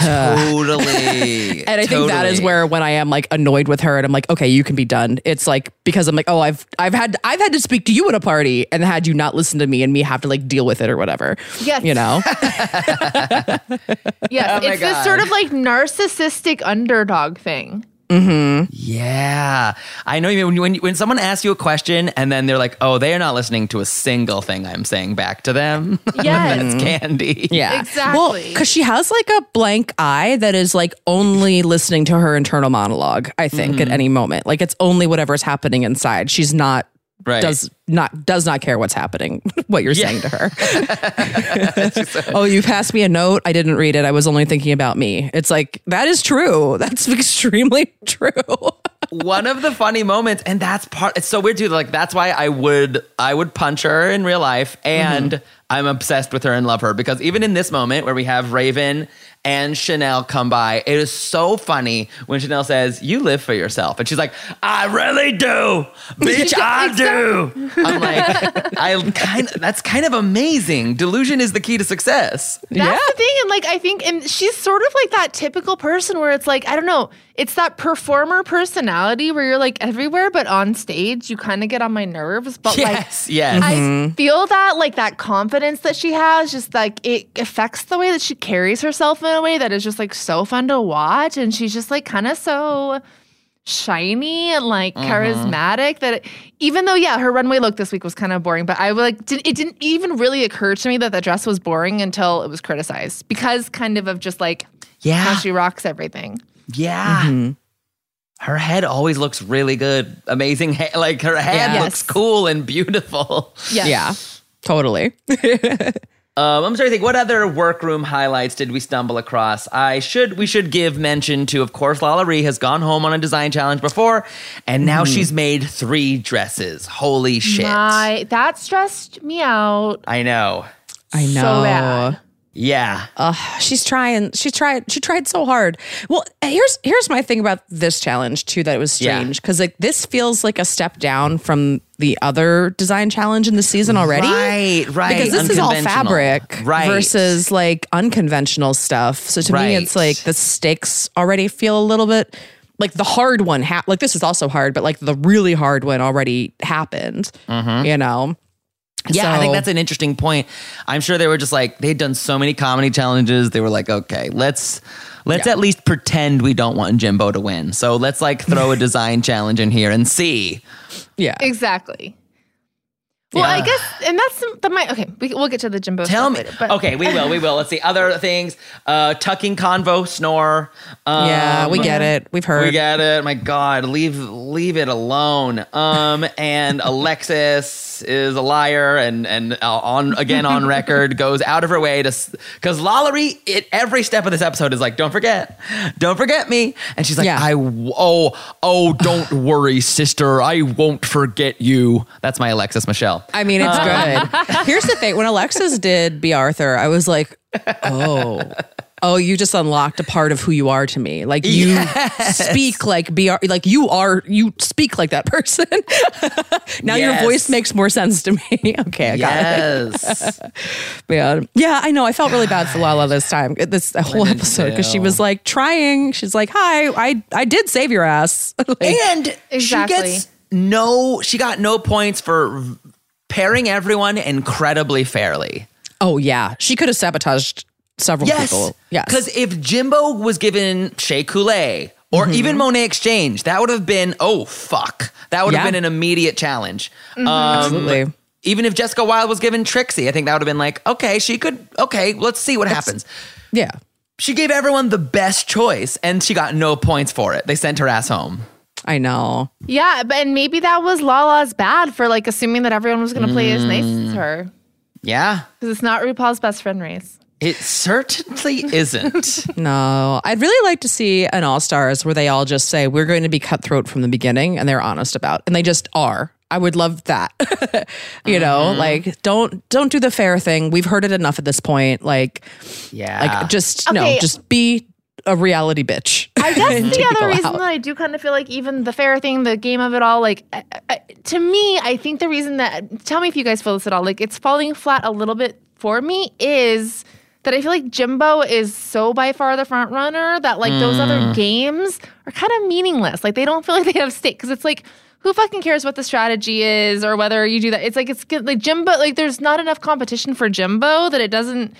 Totally And I think that is where when I am like annoyed with her and I'm like, okay, you can be done. It's like because I'm like, oh, I've I've had I've had to speak to you at a party and had you not listen to me and me have to like deal with it or whatever. Yes. You know? Yes. Oh my it's this sort of like narcissistic underdog thing. Mm-hmm. Yeah, I know you mean when when someone asks you a question and then they're like, "Oh, they are not listening to a single thing I'm saying back to them." Yes. that's Kandy. Yeah. Exactly. Well, because she has like a blank eye that is like only listening to her internal monologue, I think, at mm-hmm. any moment. Like it's only whatever's happening inside. She's not Right. does not does not care what's happening, what you're saying to her. oh, you passed me a note. I didn't read it. I was only thinking about me. It's like that is true. That's extremely true. One of the funny moments, and that's part. It's so weird too. Like that's why I would I would punch her in real life, and mm-hmm. I'm obsessed with her and love her because even in this moment where we have Raven and Chanel come by, it is so funny when Chanel says, "You live for yourself," and she's like, "I really do, bitch, I do." I'm like, I kind of that's kind of amazing. Delusion is the key to success. That's Yeah. the thing. And like, I think, and she's sort of like that typical person where it's like, I don't know, it's that performer personality where you're like everywhere, but on stage, you kind of get on my nerves. But Yes, like, yes. I mm-hmm. feel that like that confidence that she has, just like it affects the way that she carries herself in a way that is just like so fun to watch. And she's just like kind of so shiny and like mm-hmm. charismatic that even though yeah her runway look this week was kind of boring but i like did, it didn't even really occur to me that the dress was boring until it was criticized because kind of of just like how yeah, she rocks everything Yeah. Mm-hmm. Her head always looks really good. Amazing hair. Like her head Yeah. looks Yes. cool and beautiful. yes. Yeah. Totally. Um, I'm sorry to think what other workroom highlights did we stumble across? I should we should give mention to, of course, LaLa Ri has gone home on a design challenge before, and now she's made three dresses. Holy shit. My, that stressed me out I know. I know. so bad Yeah. she's trying she tried she tried so hard. Well here's here's my thing about this challenge too that it was strange because like this feels like a step down from the other design challenge in the season already. Right, right. because this is all fabric Right. versus like unconventional stuff. So to me it's like the stakes already feel a little bit like the hard one ha- like this is also hard but like the really hard one already happened mm-hmm. you know Yeah, I think that's an interesting point. I'm sure they were just like they'd done so many comedy challenges. They were like, okay, let's let's Yeah. at least pretend we don't want Jimbo to win. So let's like throw a design challenge in here and see. yeah exactly well i guess and that's that might okay we, we'll get to the jimbo Tell me. later, but okay, we will. We will. Let's see other things. Uh, tucking convo snore. Um, yeah we get it we've heard We get it. My God, leave leave it alone. Um, and Alexis is a liar, and and uh, on again on record goes out of her way to because LaLa Ri at every step of this episode is like, don't forget, don't forget me, and she's like, Yeah. I w- oh oh, don't worry, sister, I won't forget you. That's my Alexis Michelle. I mean, it's good. Here's the thing: when Alexis did "Bea Arthur," I was like, "Oh, oh, you just unlocked a part of who you are to me. Like you speak like BR, like you are, you speak like that person. now your voice makes more sense to me. okay, I got it. Yes. Yeah, yeah, I know. I felt really bad for Lala this time, uh, this whole did episode, because she was like trying. She's like, "Hi, I I did save your ass." Like, and Exactly. she gets no she got no points for pairing everyone incredibly fairly. oh yeah, she could have sabotaged several Yes. people. Yes, Because if Jimbo was given Shea Coulee or Mm-hmm. even Monét X Change, that would have been, oh, fuck. That would have been an immediate challenge. Um, absolutely. even if Jessica Wild was given Trixie, I think that would have been like, okay, she could, okay, let's see what happens. Yeah. She gave everyone the best choice and she got no points for it. They sent her ass home. I know. Yeah, but and maybe that was Lala's bad for like assuming that everyone was going to play as nice as mm. her Yeah. because it's not RuPaul's best friend race. It certainly isn't. No, I'd really like to see an All Stars where they all just say we're going to be cutthroat from the beginning, and they're honest about, and they just are. I would love that. you know, mm-hmm. like don't don't do the fair thing. We've heard it enough at this point. Like, Yeah. like just no, just be a reality bitch. I guess the other reason out. that I do kind of feel like even the fair thing, the game of it all, like I, I, to me, I think the reason that tell me if you guys feel this at all, like it's falling flat a little bit for me is that I feel like Jimbo is so by far the front runner that like those other mm. games are kind of meaningless. Like they don't feel like they have stake because it's like who fucking cares what the strategy is or whether you do that? It's like it's good- like Jimbo. Like there's not enough competition for Jimbo that it doesn't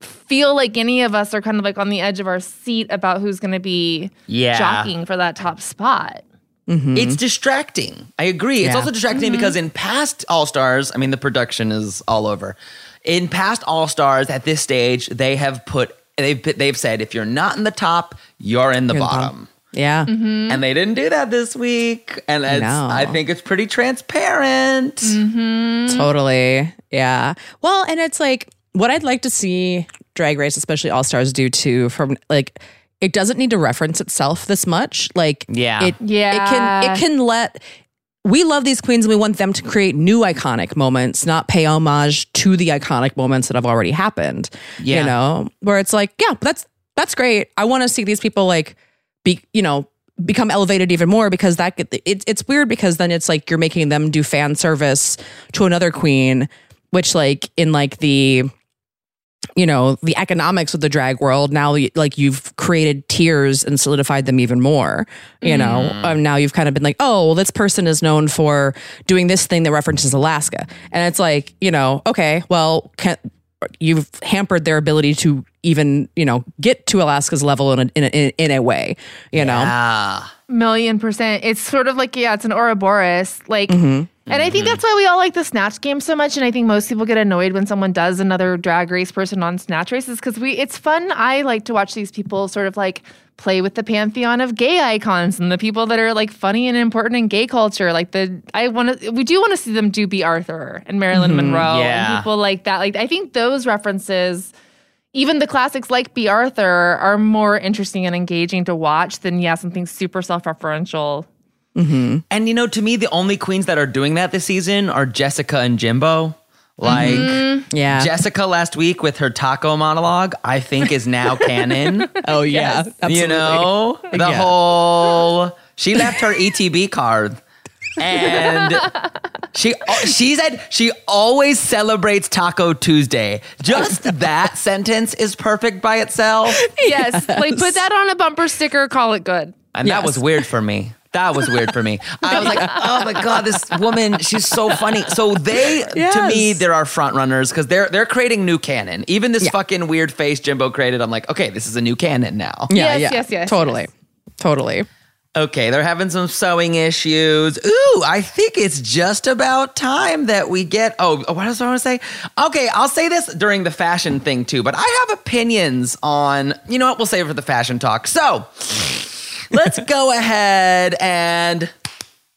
feel like any of us are kind of like on the edge of our seat about who's going to be Yeah. jockeying for that top spot. Mm-hmm. It's distracting. I agree. It's Yeah. also distracting because mm-hmm. in past All Stars, I mean, the production is all over. In past All Stars, at this stage, they have put they've they've said if you're not in the top, you're in the You're in the bottom. yeah, mm-hmm. And they didn't do that this week, and it's, No. I think it's pretty transparent. totally. Yeah. Well, and it's like what I'd like to see Drag Race, especially All Stars, do too. From like, it doesn't need to reference itself this much. Like, Yeah. it Yeah. it can it can let. We love these queens and we want them to create new iconic moments, not pay homage to the iconic moments that have already happened. Yeah. You know, where it's like, yeah, that's that's great. I want to see these people like be, you know, become elevated even more because that get- it's it's weird because then it's like you're making them do fan service to another queen, which like in like the you know the economics of the drag world now like you've created tiers and solidified them even more you know um, now you've kind of been like oh well this person is known for doing this thing that references alaska and it's like you know okay well can, you've hampered their ability to even you know get to alaska's level in a, in a, in a way you know Ah. Million percent. It's sort of like, yeah, it's an Ouroboros. Like, Mm-hmm. And I think mm-hmm. that's why we all like the Snatch game so much. And I think most people get annoyed when someone does another drag race person on Snatch races because we, it's fun. I like to watch these people sort of like play with the pantheon of gay icons and the people that are like funny and important in gay culture. Like the, I want to, we do want to see them do Bea Arthur and Marilyn mm-hmm. Monroe Yeah. and people like that. Like, I think those references even the classics like Bea Arthur are more interesting and engaging to watch than yeah something super self-referential. And you know, to me, the only queens that are doing that this season are Jessica and Jimbo. Like Mm-hmm. yeah Jessica last week with her taco monologue, I think is now canon. oh yeah you know, the Yeah. whole she left her ETB card. And she she said she always celebrates Taco Tuesday. Just that sentence is perfect by itself. Yes, like put that on a bumper sticker, call it good. And that was weird for me. That was weird for me. I was like, oh my god, this woman, she's so funny. So they, to me, Yes. there are front runners because they're they're creating new canon. Even this Yeah. fucking weird face Jimbo created, I'm like, okay, this is a new canon now. yeah Yes, yeah yes, yes, totally yes. totally Okay, they're having some sewing issues. Ooh, I think it's just about time that we get. Oh, oh what else do I want to say? Okay, I'll say this during the fashion thing too, but I have opinions on, you know what, we'll save it for the fashion talk. So let's go ahead and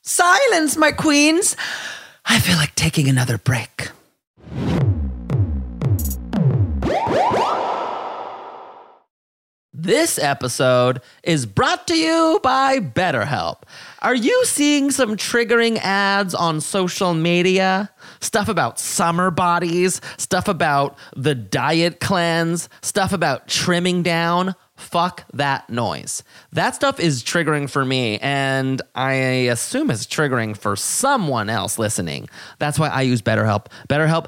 silence, my queens. I feel like taking another break. This episode is brought to you by BetterHelp. Are you seeing some triggering ads on social media? Stuff about summer bodies, stuff about the diet cleanse, stuff about trimming down. Fuck that noise. That stuff is triggering for me, and I assume it's triggering for someone else listening. That's why I use BetterHelp. BetterHelp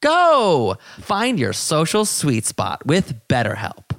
Go! Find your social sweet spot with BetterHelp.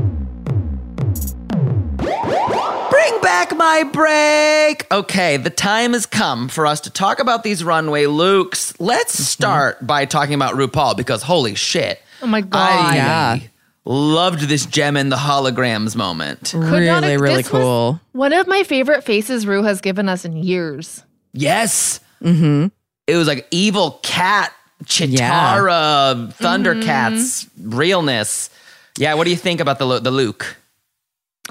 Bring back my break. Okay, the time has come for us to talk about these runway looks. Let's start by talking about RuPaul because holy shit. Oh my god. I yeah. loved this Jem and the Holograms moment. Could not really, have- really this was cool. One of my favorite faces Ru has given us in years. Yes. Mm-hmm. It was like evil cat, Cheetara, Thundercats, realness. Yeah, what do you think about the lo- the Luke?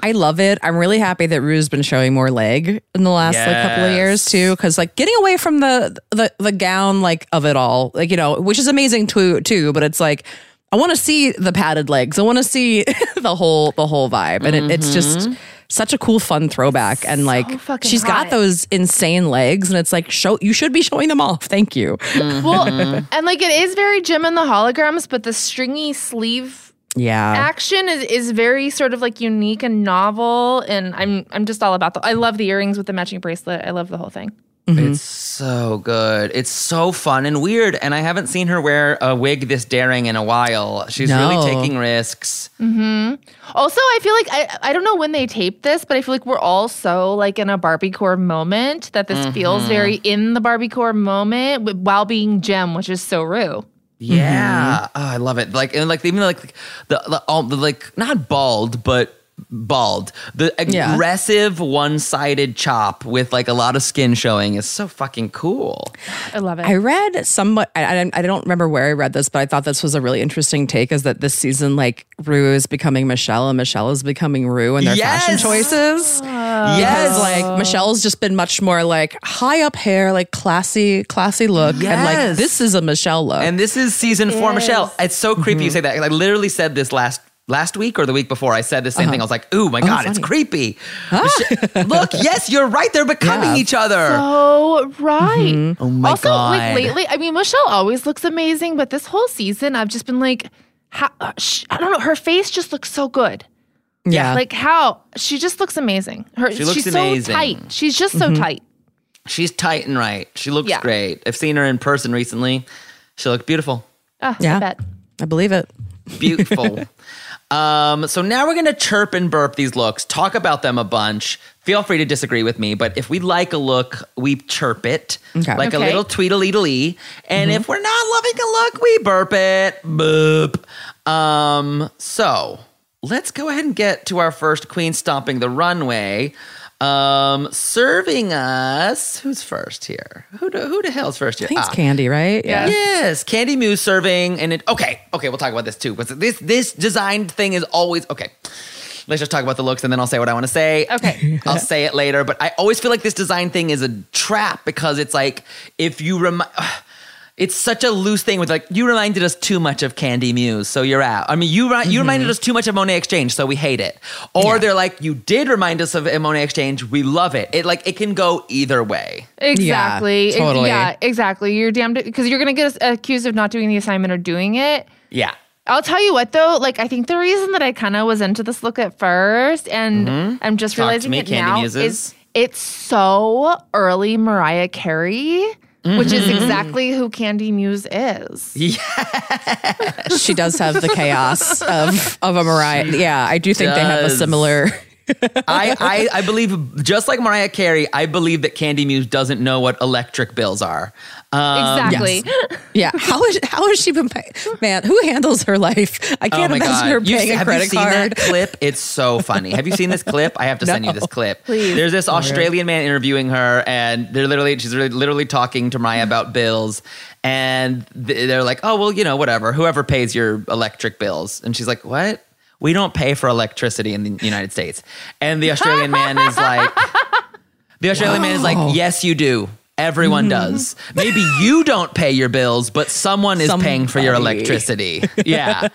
I love it. I'm really happy that Ru's been showing more leg in the last like couple of years too, because like getting away from the the the gown like of it all, like you know, which is amazing too too. But it's like I want to see the padded legs. I want to see the whole the whole vibe, and it, it's mm-hmm. just such a cool fun throwback. And like fucking she's got those insane legs, and it's like show you should be showing them off. Thank you. Well, mm-hmm. and like it is very Jem and the Holograms, but the stringy sleeve Yeah. action is, is very sort of like unique and novel. And I'm I'm just all about the. I love the earrings with the matching bracelet. I love the whole thing. Mm-hmm. It's so good. It's so fun and weird. And I haven't seen her wear a wig this daring in a while. She's No. really taking risks. Mm-hmm. Also, I feel like I I don't know when they taped this, but I feel like we're all so like in a Barbiecore moment that this feels mm-hmm. very in the Barbiecore moment while being Jem, which is so Ru. Mm-hmm. Yeah. Oh, I love it. Like and like even like the, the all the like not bald, but bald. The Yeah. aggressive one-sided chop with like a lot of skin showing is so fucking cool. I love it. I read somewhat. I, I, I don't remember where I read this, but I thought this was a really interesting take. Is that this season, like Ru is becoming Michelle, and Michelle is becoming Ru in their fashion choices. Oh. yes, Because like Michelle's just been much more like high up hair, like classy, classy look, and like this is a Michelle look. And this is season four, Michelle. It's so creepy you mm-hmm. say that. I literally said this last last week or the week before. I said the same thing. I was like, "Ooh, my god, it's creepy." Michelle- Look, yes, you're right. They're becoming Yeah. each other. Oh right. oh my also, god. like lately, I mean, Michelle always looks amazing, but this whole season, I've just been like, how, uh, sh- I don't know. Her face just looks so good. yeah, Like how she just looks amazing. Her She looks she's amazing. so tight. She's just so tight. She's tight and right. She looks Yeah. great. I've seen her in person recently. She looked beautiful. Ah, Yeah. I bet. I believe it. Beautiful. um, so now we're gonna chirp and burp these looks, talk about them a bunch. Feel free to disagree with me, but if we like a look, we chirp it Okay. like a Okay. little tweedledee. And if we're not loving a look, we burp it. Boop. Um, so let's go ahead and get to our first queen stomping the runway. Um, serving us. Who's first here? Who the, who the hell's first here? I think it's Ah. Kandy, right? Yeah. Yes, Kandy Muse serving, and it. Okay, okay, we'll talk about this too. But this this design thing is always okay. Let's just talk about the looks, and then I'll say what I want to say. Okay. I'll say it later. But I always feel like this design thing is a trap because it's like if you remind. It's such a loose thing with like you reminded us too much of Kandy Muse, so you're out. I mean, you ri- you reminded us too much of Monét X Change, so we hate it. Or Yeah. they're like, you did remind us of Monét X Change, we love it. It like it can go either way. Exactly. Ex- totally. Yeah, exactly. You're damned because you're gonna get accused of not doing the assignment or doing it. Yeah. I'll tell you what though, like I think the reason that I kind of was into this look at first, and I'm just Mm-hmm. Talk to realizing me, it Kandy now, Muses. is it's so early Mariah Carey, which is Mm-hmm. exactly who Kandy Muse is. Yes. She does have the chaos of of a Mariah. Yeah, I do think they have a similar. I, I I believe just like Mariah Carey, I believe that Kandy Muse doesn't know what electric bills are. Um, exactly. Yeah, how is how has she been? Pay- Man, who handles her life? I Oh can't my imagine god! her You- paying a have credit you seen card. that clip? It's so funny. Have you seen this clip? I have to send you this clip. Please. There's this Australian man interviewing her, and they're literally she's really, literally talking to Mariah about bills, and they're like, "Oh well, you know, whatever. Whoever pays your electric bills," and she's like, "What?" We don't pay for electricity in the United States. And the Australian man is like, the Australian man is like, yes, you do. Everyone mm-hmm. does. Maybe you don't pay your bills, but someone is paying for your electricity. Yeah.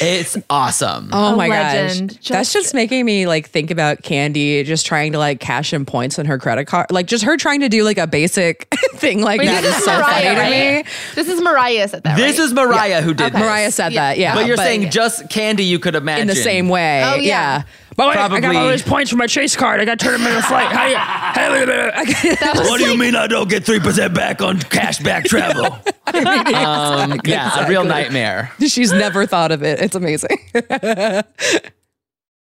it's awesome. Oh A my legend. gosh. That's Just- just making me like think about Kandy just trying to like cash in points on her credit card. Like just her trying to do like a basic thing like Wait, that this is is so Mariah, funny to right? me. This is Mariah said that. this right? is Mariah who did Okay. this. Mariah said that, yeah. but you're saying just Kandy you could imagine. in the same way. Oh, yeah. yeah. But wait, I got all these points for my chase card. I got to turn them into a flight. How do you, how do you, What do you mean I don't get 3% back on cashback travel? um, yeah, a real nightmare. She's never thought of it. It's amazing.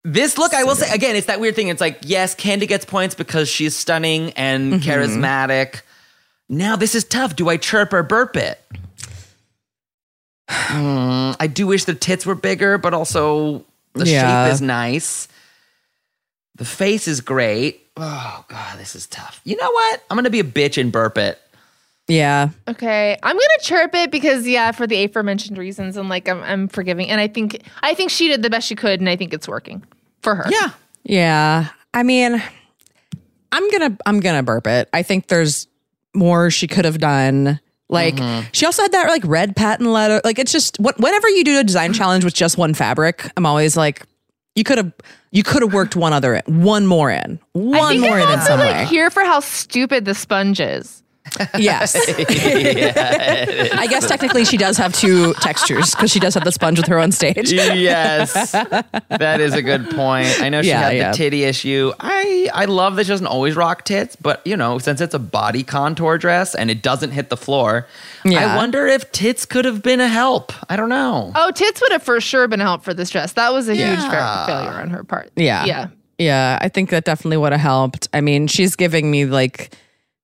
This look, I will say again, it's that weird thing. It's like, yes, Kandy gets points because she's stunning and Mm-hmm. charismatic. Now this is tough. Do I chirp or burp it? Hmm, I do wish the tits were bigger, but also the Yeah. shape is nice. The face is great. Oh god, this is tough. You know what? I'm gonna be a bitch and burp it. yeah. Okay, I'm gonna chirp it because yeah, for the aforementioned reasons, and like I'm, I'm forgiving, and I think I think she did the best she could, and I think it's working for her. Yeah. Yeah. I mean, I'm gonna I'm gonna burp it. I think there's more she could have done. Like mm-hmm. she also had that like red patent letter. Like it's just what whenever you do a design challenge with just one fabric, I'm always like, you could have you could have worked one other in, one more in, one more in in some like way. here for how stupid the sponge is. Yes. I guess technically she does have two textures because she does have the sponge with her on stage. yes, that is a good point. I know she Yeah, had yeah. the titty issue. I I love that she doesn't always rock tits, but you know, since it's a body contour dress and it doesn't hit the floor, I wonder if tits could have been a help. I don't know. Oh, tits would have for sure been a help for this dress. That was a huge failure on her part. Yeah. yeah. Yeah, I think that definitely would have helped. I mean, she's giving me like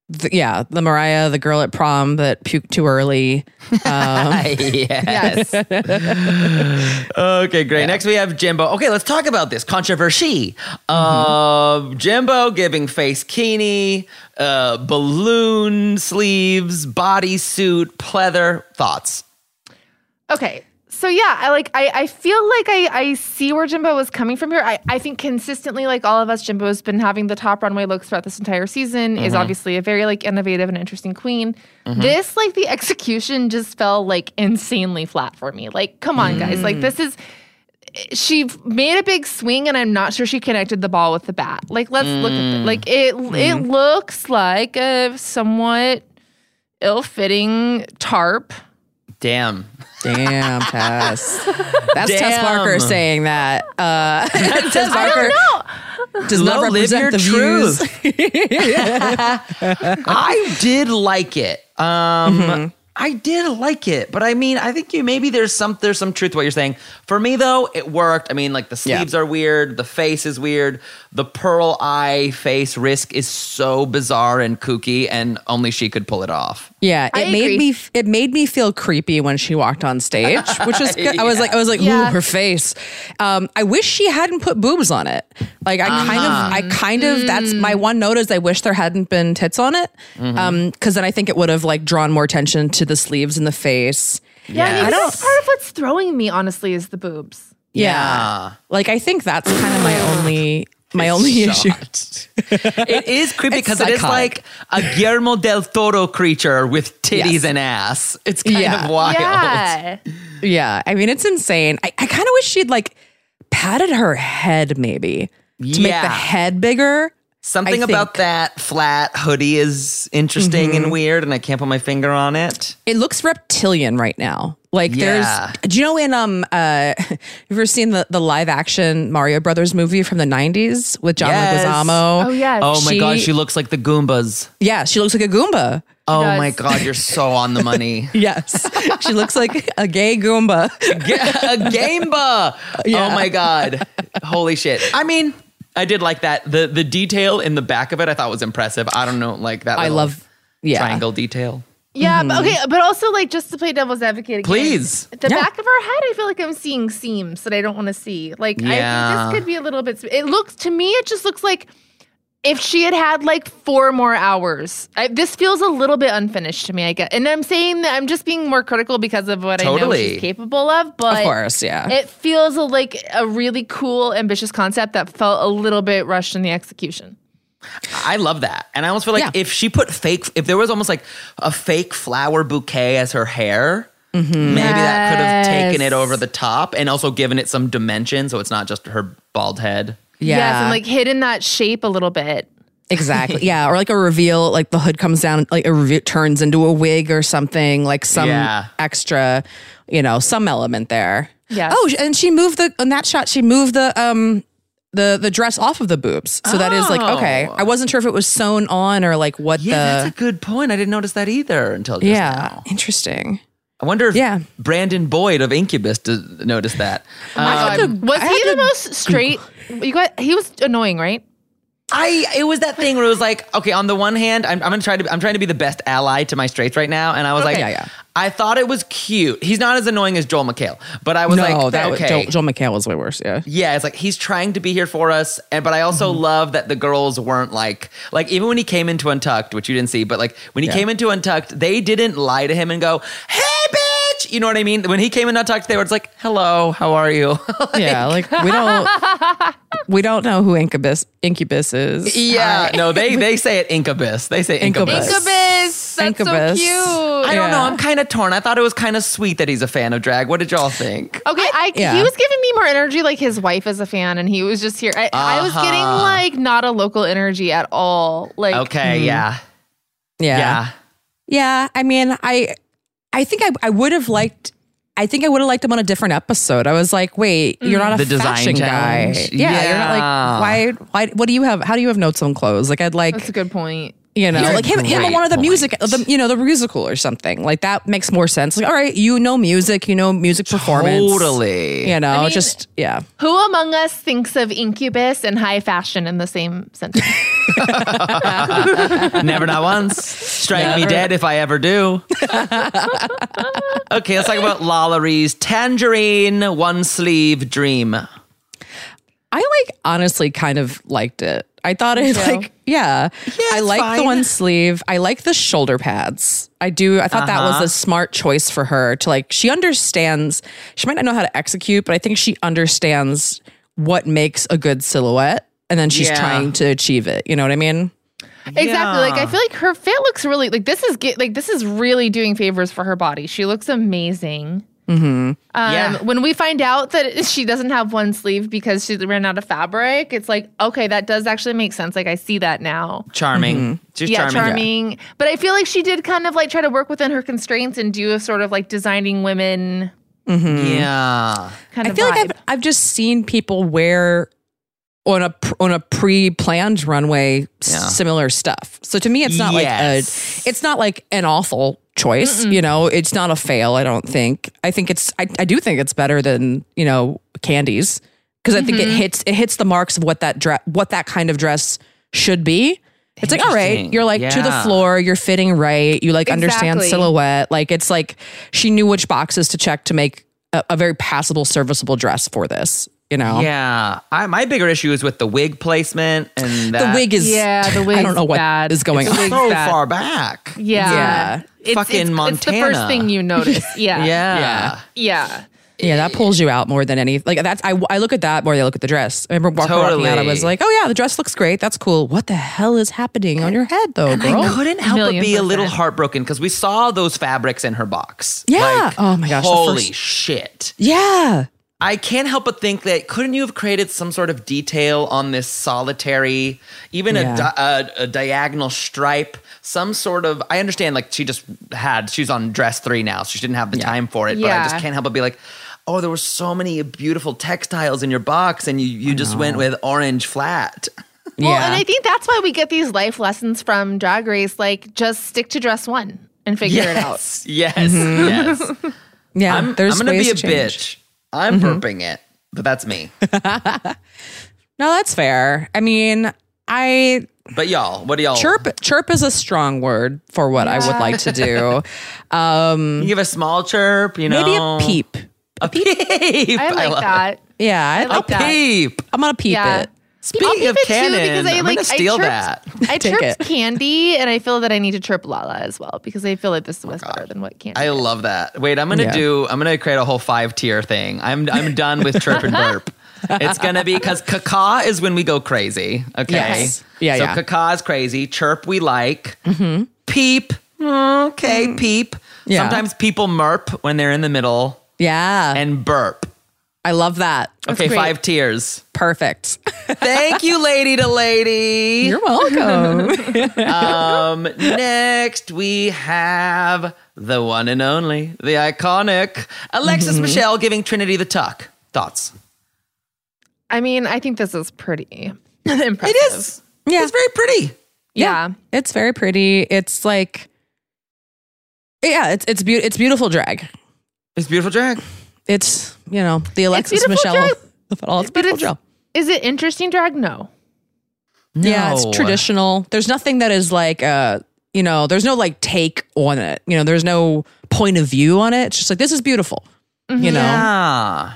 the, yeah, the Mariah, the girl at prom that puked too early. yes. okay, great. Next we have Jimbo. Okay, let's talk about this controversy. Uh, Jimbo giving face kini, uh, balloon sleeves, bodysuit, pleather. Thoughts? Okay. So yeah, I like I, I feel like I, I see where Jimbo was coming from here. I, I think consistently, like all of us, Jimbo has been having the top runway looks throughout this entire season, is mm-hmm. obviously a very like innovative and interesting queen. Mm-hmm. This, like the execution just fell like insanely flat for me. Like, come on, guys. Like this is she made a big swing and I'm not sure she connected the ball with the bat. Like let's look at it. Mm. Like it it mm-hmm. looks like a somewhat ill-fitting tarp. Damn. Damn, Tess. That's Tess Damn. Barker saying that. Uh, Tess Barker does not Lo, live represent the views. I did like it. Um, I did like it, but I mean, I think you maybe there's some there's some truth to what you're saying. For me though, it worked. I mean, like the Yeah. sleeves are weird, the face is weird, the pearl eye face risk is so bizarre and kooky, and only she could pull it off. Yeah, I it made agree. me it made me feel creepy when she walked on stage, which was good. I was like I was like, Yeah. ooh, her face. Um, I wish she hadn't put boobs on it. Like I kind of I kind of that's my one note is I wish there hadn't been tits on it. Um, because then I think it would have like drawn more attention to the sleeves and the face. Yeah, Yeah. I I mean, don't- that's part of what's throwing me, honestly, is the boobs. Yeah. Like I think that's kind of my only my only issue. it is creepy because it is like a Guillermo del Toro creature with titties Yes. and ass. It's kind Yeah. of wild. Yeah. Yeah, I mean it's insane. I, I kind of wish she'd like patted her head maybe to make the head bigger. Something I about think- that flat hoodie is interesting Mm-hmm. and weird, and I can't put my finger on it. It looks reptilian right now. Like Yeah. there's do you know in um uh you ever seen the the live action Mario Brothers movie from the 90s with John Yes. Leguizamo? Oh, yes. Oh my She- god, she looks like the Goombas. Yeah, she looks like a Goomba. Oh does. my god, you're so on the money. Yes. she looks like a gay Goomba. a Gameba. Yeah. Oh my god. Holy shit. I mean, I did like that. The the detail in the back of it I thought was impressive. I don't know, like that I love yeah. triangle detail. Yeah, but mm-hmm. okay, but also like just to play devil's advocate again. Please. The Yeah. back of her head, I feel like I'm seeing seams that I don't want to see. Like I Yeah. think this could be a little bit. It looks to me, it just looks like if she had had like four more hours. I, this feels a little bit unfinished to me. I get, and I'm saying that I'm just being more critical because of what I know she's capable of. But Of course, yeah. it feels a, like a really cool, ambitious concept that felt a little bit rushed in the execution. I love that. And I almost feel like Yeah. if she put fake if there was almost like a fake flower bouquet as her hair, Mm-hmm. maybe that could have taken it over the top and also given it some dimension so it's not just her bald head. Yeah. Yes, and like hidden that shape a little bit. Exactly. Yeah. Or like a reveal, like the hood comes down, like a reveal turns into a wig or something, like some Yeah. extra, you know, some element there. Yeah. Oh, and she moved the in that shot. She moved the um the the dress off of the boobs. So that is like okay. I wasn't sure if it was sewn on or like what Yeah, the that's a good point. I didn't notice that either until just yeah now. interesting. I wonder if Yeah. Brandon Boyd of Incubus did notice that. Um, God. was I he the to most straight? You got he was annoying, right? I it was that thing where it was like, okay, on the one hand, I'm, I'm gonna try to I'm trying to be the best ally to my straights right now, and I was like, Yeah, yeah. I thought it was cute. He's not as annoying as Joel McHale, but I was no, like, that okay. Joel, Joel McHale was way worse. Yeah. Yeah, it's like he's trying to be here for us, and but I also Mm-hmm. love that the girls weren't like like even when he came into Untucked, which you didn't see, but like when he Yeah. came into Untucked, they didn't lie to him and go, "Hey, bitch," you know what I mean? When he came in Untucked, they were just like, "Hello, how are you?" yeah. Like we don't we don't know who Incubus Incubus is. yeah, no, they they say it Incubus. They say Incubus. Incubus. Incubus. That's Incubus. so cute. I don't know. I'm kind of torn. I thought it was kind of sweet that he's a fan of drag. What did y'all think? Okay, I, yeah. he was giving me more energy like his wife is a fan, and he was just here. I, I was getting Uh-huh. like not a local energy at all. Like, Okay, yeah, Yeah. yeah. Yeah, I mean, I I think I, I would have liked I think I would have liked him on a different episode. I was like, wait, you're not a The design fashion guy. challenge. Yeah, you're not Yeah. like why why what do you have how do you have notes on clothes? Like I'd like that's a good point. You know, You're like him, him on one of the music, the, you know, the musical or something like that makes more sense. Like, all right, you know music, you know music performance, Totally. You know, mean- just yeah. Who among us thinks of incubus and high fashion in the same sentence? Never not once. Strike me dead if I ever do. okay, let's talk about LaLa Ri Tangerine One Sleeve Dream. I like honestly kind of liked it. I thought it too. like yeah. I it's like the one sleeve. I like the shoulder pads. I do. I thought that was Uh-huh. a smart choice for her to like. She understands. She might not know how to execute, but I think she understands what makes a good silhouette, and then she's Yeah. trying to achieve it. You know what I mean? Exactly. Like I feel like her fit looks really like this is get, like this is really doing favors for her body. She looks amazing. Mm-hmm. Um, Yeah. When we find out that she doesn't have one sleeve because she ran out of fabric, it's like okay, that does actually make sense. Like I see that now. Charming. She's yeah, charming. charming. But I feel like she did kind of like try to work within her constraints and do a sort of like designing women Yeah. kind I of feel like. I've I've just seen people wear on a on a pre-planned runway s- Yeah. similar stuff. So to me, it's not like a it's not like an awful choice. You know, it's not a fail. I don't think. I think it's I, I do think it's better than you know candies because I think Mm-hmm. it hits it hits the marks of what that dress what that kind of dress should be. It's like all right, you're like to the floor, you're fitting right, you like understand Exactly. silhouette. Like it's like she knew which boxes to check to make a, a very passable, serviceable dress for this. You know, Yeah. I, my bigger issue is with the wig placement and the wig is Yeah, the wig. I wig's don't know what bad. is going It's on. so bad. far back. Yeah. Yeah. It's, Fucking it's, It's the first thing you notice. Yeah. Yeah. Yeah. Yeah, that pulls you out more than any. Like that's I, I look at that more than I look at the dress. I remember walking, walking out. I was like, oh yeah, the dress looks great. That's cool. What the hell is happening on your head though, girl? I couldn't help but be a little percent. heartbroken because we saw those fabrics in her box. Yeah. Like, Oh my gosh, Holy first- shit. yeah, I can't help but think that couldn't you have created some sort of detail on this solitary, even Yeah. a, di- a, a diagonal stripe, some sort of. I understand, like she just had, she's on dress three now, so she didn't have the time for it. But I just can't help but be like, oh, there were so many beautiful textiles in your box, and you you just went with orange flat. Well, yeah. and I think that's why we get these life lessons from Drag Race. Like, just stick to dress one and figure it out. Yes, yes, mm-hmm. yes. yeah. I'm, there's I'm gonna ways be a to change. bitch. I'm burping it, but that's me. No, that's fair. I mean, I But y'all, what do y'all? chirp chirp is a strong word for what I would like to do. Um, You give a small chirp, you know. maybe a peep. A peep. I like love that. Yeah, I, I like A that. peep. I'm gonna peep Yeah. it. Speaking of it too canon, because I I'm like gonna steal I that. I Take chirped it. Kandy, and I feel that I need to chirp Lala as well because I feel like this oh, was better than what Kandy. I did. love that. Wait, I'm gonna Yeah. do. I'm gonna create a whole five tier thing. I'm I'm done with chirp and burp. It's gonna be because caca is when we go crazy. Okay. Yes. Yeah, So yeah. caca is crazy. Chirp we like. Mm-hmm. Peep. Okay, peep. Yeah. Sometimes people merp when they're in the middle Yeah, and burp. I love that. Okay, great. five tiers. Perfect. Thank you, lady to lady. You're welcome. Um, next we have the one and only, the iconic Alexis Michelle giving Trinity the tuck. Thoughts? I mean, I think this is pretty impressive. It is. Yeah. It's very pretty. Yeah. it's very pretty. It's like, yeah, it's it's be- it's beautiful drag. It's beautiful drag. It's you know the Alexis beautiful Michelle. of all. It's But beautiful it's, drag. is it interesting drag? No. Yeah, it's traditional. There's nothing that is like uh you know, there's no like take on it. You know, there's no point of view on it. It's just like this is beautiful. You know. Yeah.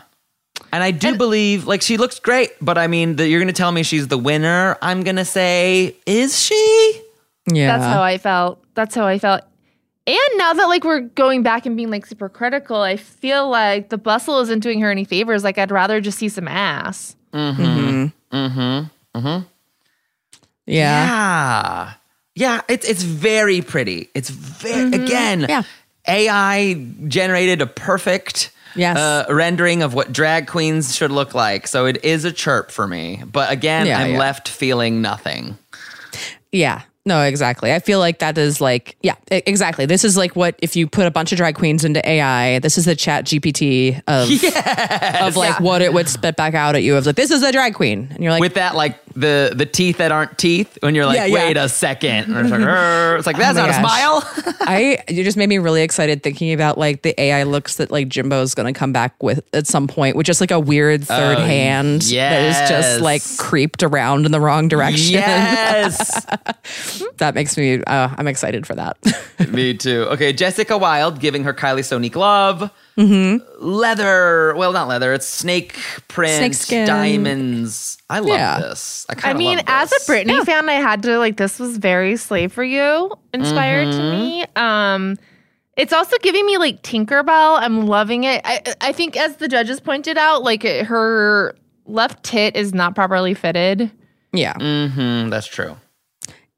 And I do believe, like, she looks great, but I mean, the, you're going to tell me she's the winner. I'm going to say, is she? Yeah. That's how I felt. That's how I felt. And now that like we're going back and being like super critical, I feel like the bustle isn't doing her any favors. Like I'd rather just see some ass. Mm-hmm. Mm-hmm. Mm-hmm. Yeah. Yeah. Yeah, it's it's very pretty. It's very again, Yeah. AI generated a perfect Yes. uh, rendering of what drag queens should look like. So it is a chirp for me. But again, Yeah, I'm yeah. left feeling nothing. Yeah. No, exactly. I feel like that is like, yeah, exactly. This is like what if you put a bunch of drag queens into AI, this is the chat GPT of, of like what it would spit back out at you of like, this is a drag queen. And you're like, With that like the the teeth that aren't teeth when you're like, Yeah, yeah. wait a second. It's like, it's like that's Oh not a smile. I you just made me really excited thinking about like the AI looks that like Jimbo's gonna come back with at some point, with just like a weird third hand that is yes. just like creeped around in the wrong direction. yes. that makes me. Uh, I'm excited for that. Me too. Okay, Jessica Wild giving her Kylie Sonique love. Leather. Well, not leather. It's snake print, Snakeskin. diamonds. I love Yeah. this. I I kind of mean, love as a this. Britney fan, I had to like this was very slave for you inspired Mm-hmm. to me. Um it's also giving me like Tinkerbell. I'm loving it. I I think as the judges pointed out, like it- her left tit is not properly fitted. yeah, Mhm, that's true.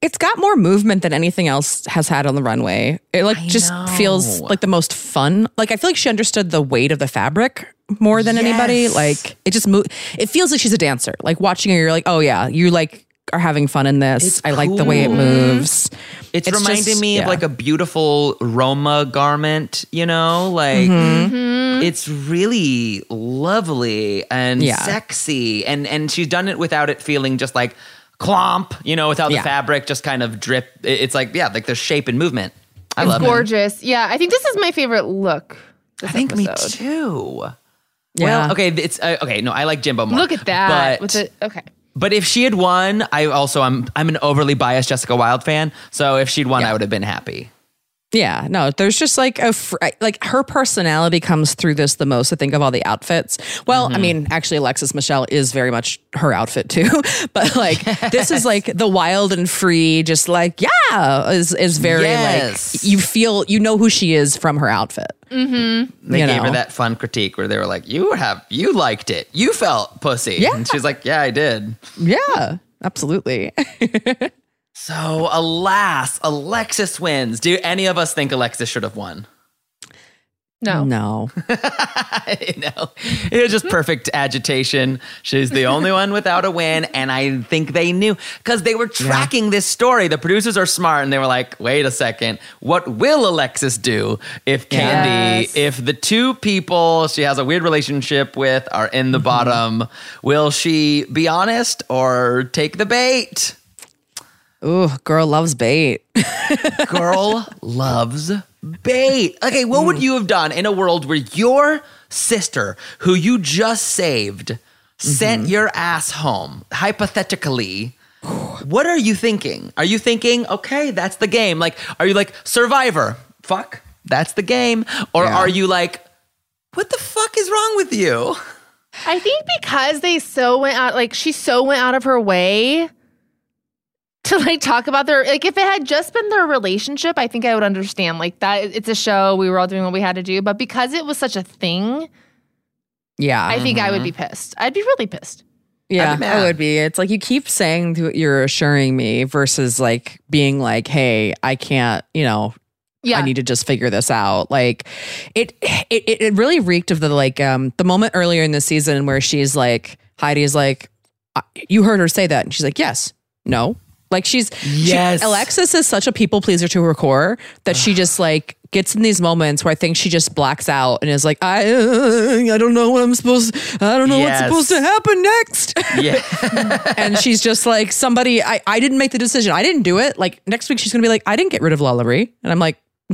It's got more movement than anything else has had on the runway. It like just feels like the most fun. Like I feel like she understood the weight of the fabric more than anybody. Like it just move. It feels like she's a dancer. Like watching her, you're like, oh yeah, you like are having fun in this. It's I like the way it moves. It's, It's reminding just- me yeah. of like a beautiful Roma garment, you know? Like Mm-hmm. it's really lovely and Yeah. sexy. And and she's done it without it feeling just like clomp, you know, without Yeah. the fabric just kind of drip. It's like, yeah, like there's shape and movement. I It's love it. gorgeous. Yeah, I think this is my favorite look. This I think episode. me too. Yeah. Well, okay, it's uh, okay. No, I like Jimbo more. Look at that. But, with the okay. but if she had won, I also I'm I'm an overly biased Jessica Wild fan. So if she'd won, I would have been happy. Yeah, no, there's just like a fr- like her personality comes through this the most. I think of all the outfits. Well, Mm-hmm. I mean, actually, Alexis Michelle is very much her outfit too. but like this is like the wild and free, just like yeah, is is very Yes. like you feel you know who she is from her outfit. Mm-hmm. They You gave her that fun critique where they were like, "You have you liked it. You felt pussy." Yeah. And she's like, "Yeah, I did." Yeah, absolutely. So, alas, Alexis wins. Do any of us think Alexis should have won? No. no, you know, it was just perfect agitation. She's the only one without a win, and I think they knew because they were tracking this story. The producers are smart, and they were like, "Wait a second, what will Alexis do if Kandy, Yes. if the two people she has a weird relationship with are in the mm-hmm. bottom? Will she be honest or take the bait?" Ooh, girl loves bait. Girl loves bait. Okay, what would mm. you have done in a world where your sister, who you just saved, sent mm-hmm. your ass home, hypothetically? What are you thinking? Are you thinking, okay, that's the game? Like, are you like, Survivor? Fuck, that's the game. Or Yeah. are you like, what the fuck is wrong with you? I think because they so went out, like she so went out of her way to like talk about their like if it had just been their relationship, I think I would understand. Like that, it's a show. We were all doing what we had to do, but because it was such a thing, Yeah, I think I would be pissed. I'd be really pissed. Yeah, I'd be mad. I would be. It's like you keep saying that you're assuring me versus like being like, "Hey, I can't," you know, Yeah, I need to just figure this out. Like it, it, it- it really reeked of the like um the moment earlier in the season where she's like Heidi's like, "You heard her say that," and she's like, "Yes, no." Like she's she- Yes. Alexis is such a people pleaser to her core that she just like gets in these moments where I think she just blacks out and is like, I uh, I don't know what I'm supposed I don't know Yes. what's supposed to happen next. Yeah. and she's just like somebody I, I didn't make the decision i didn't do it like next week she's gonna be like i didn't get rid of LaLa Ri and i'm like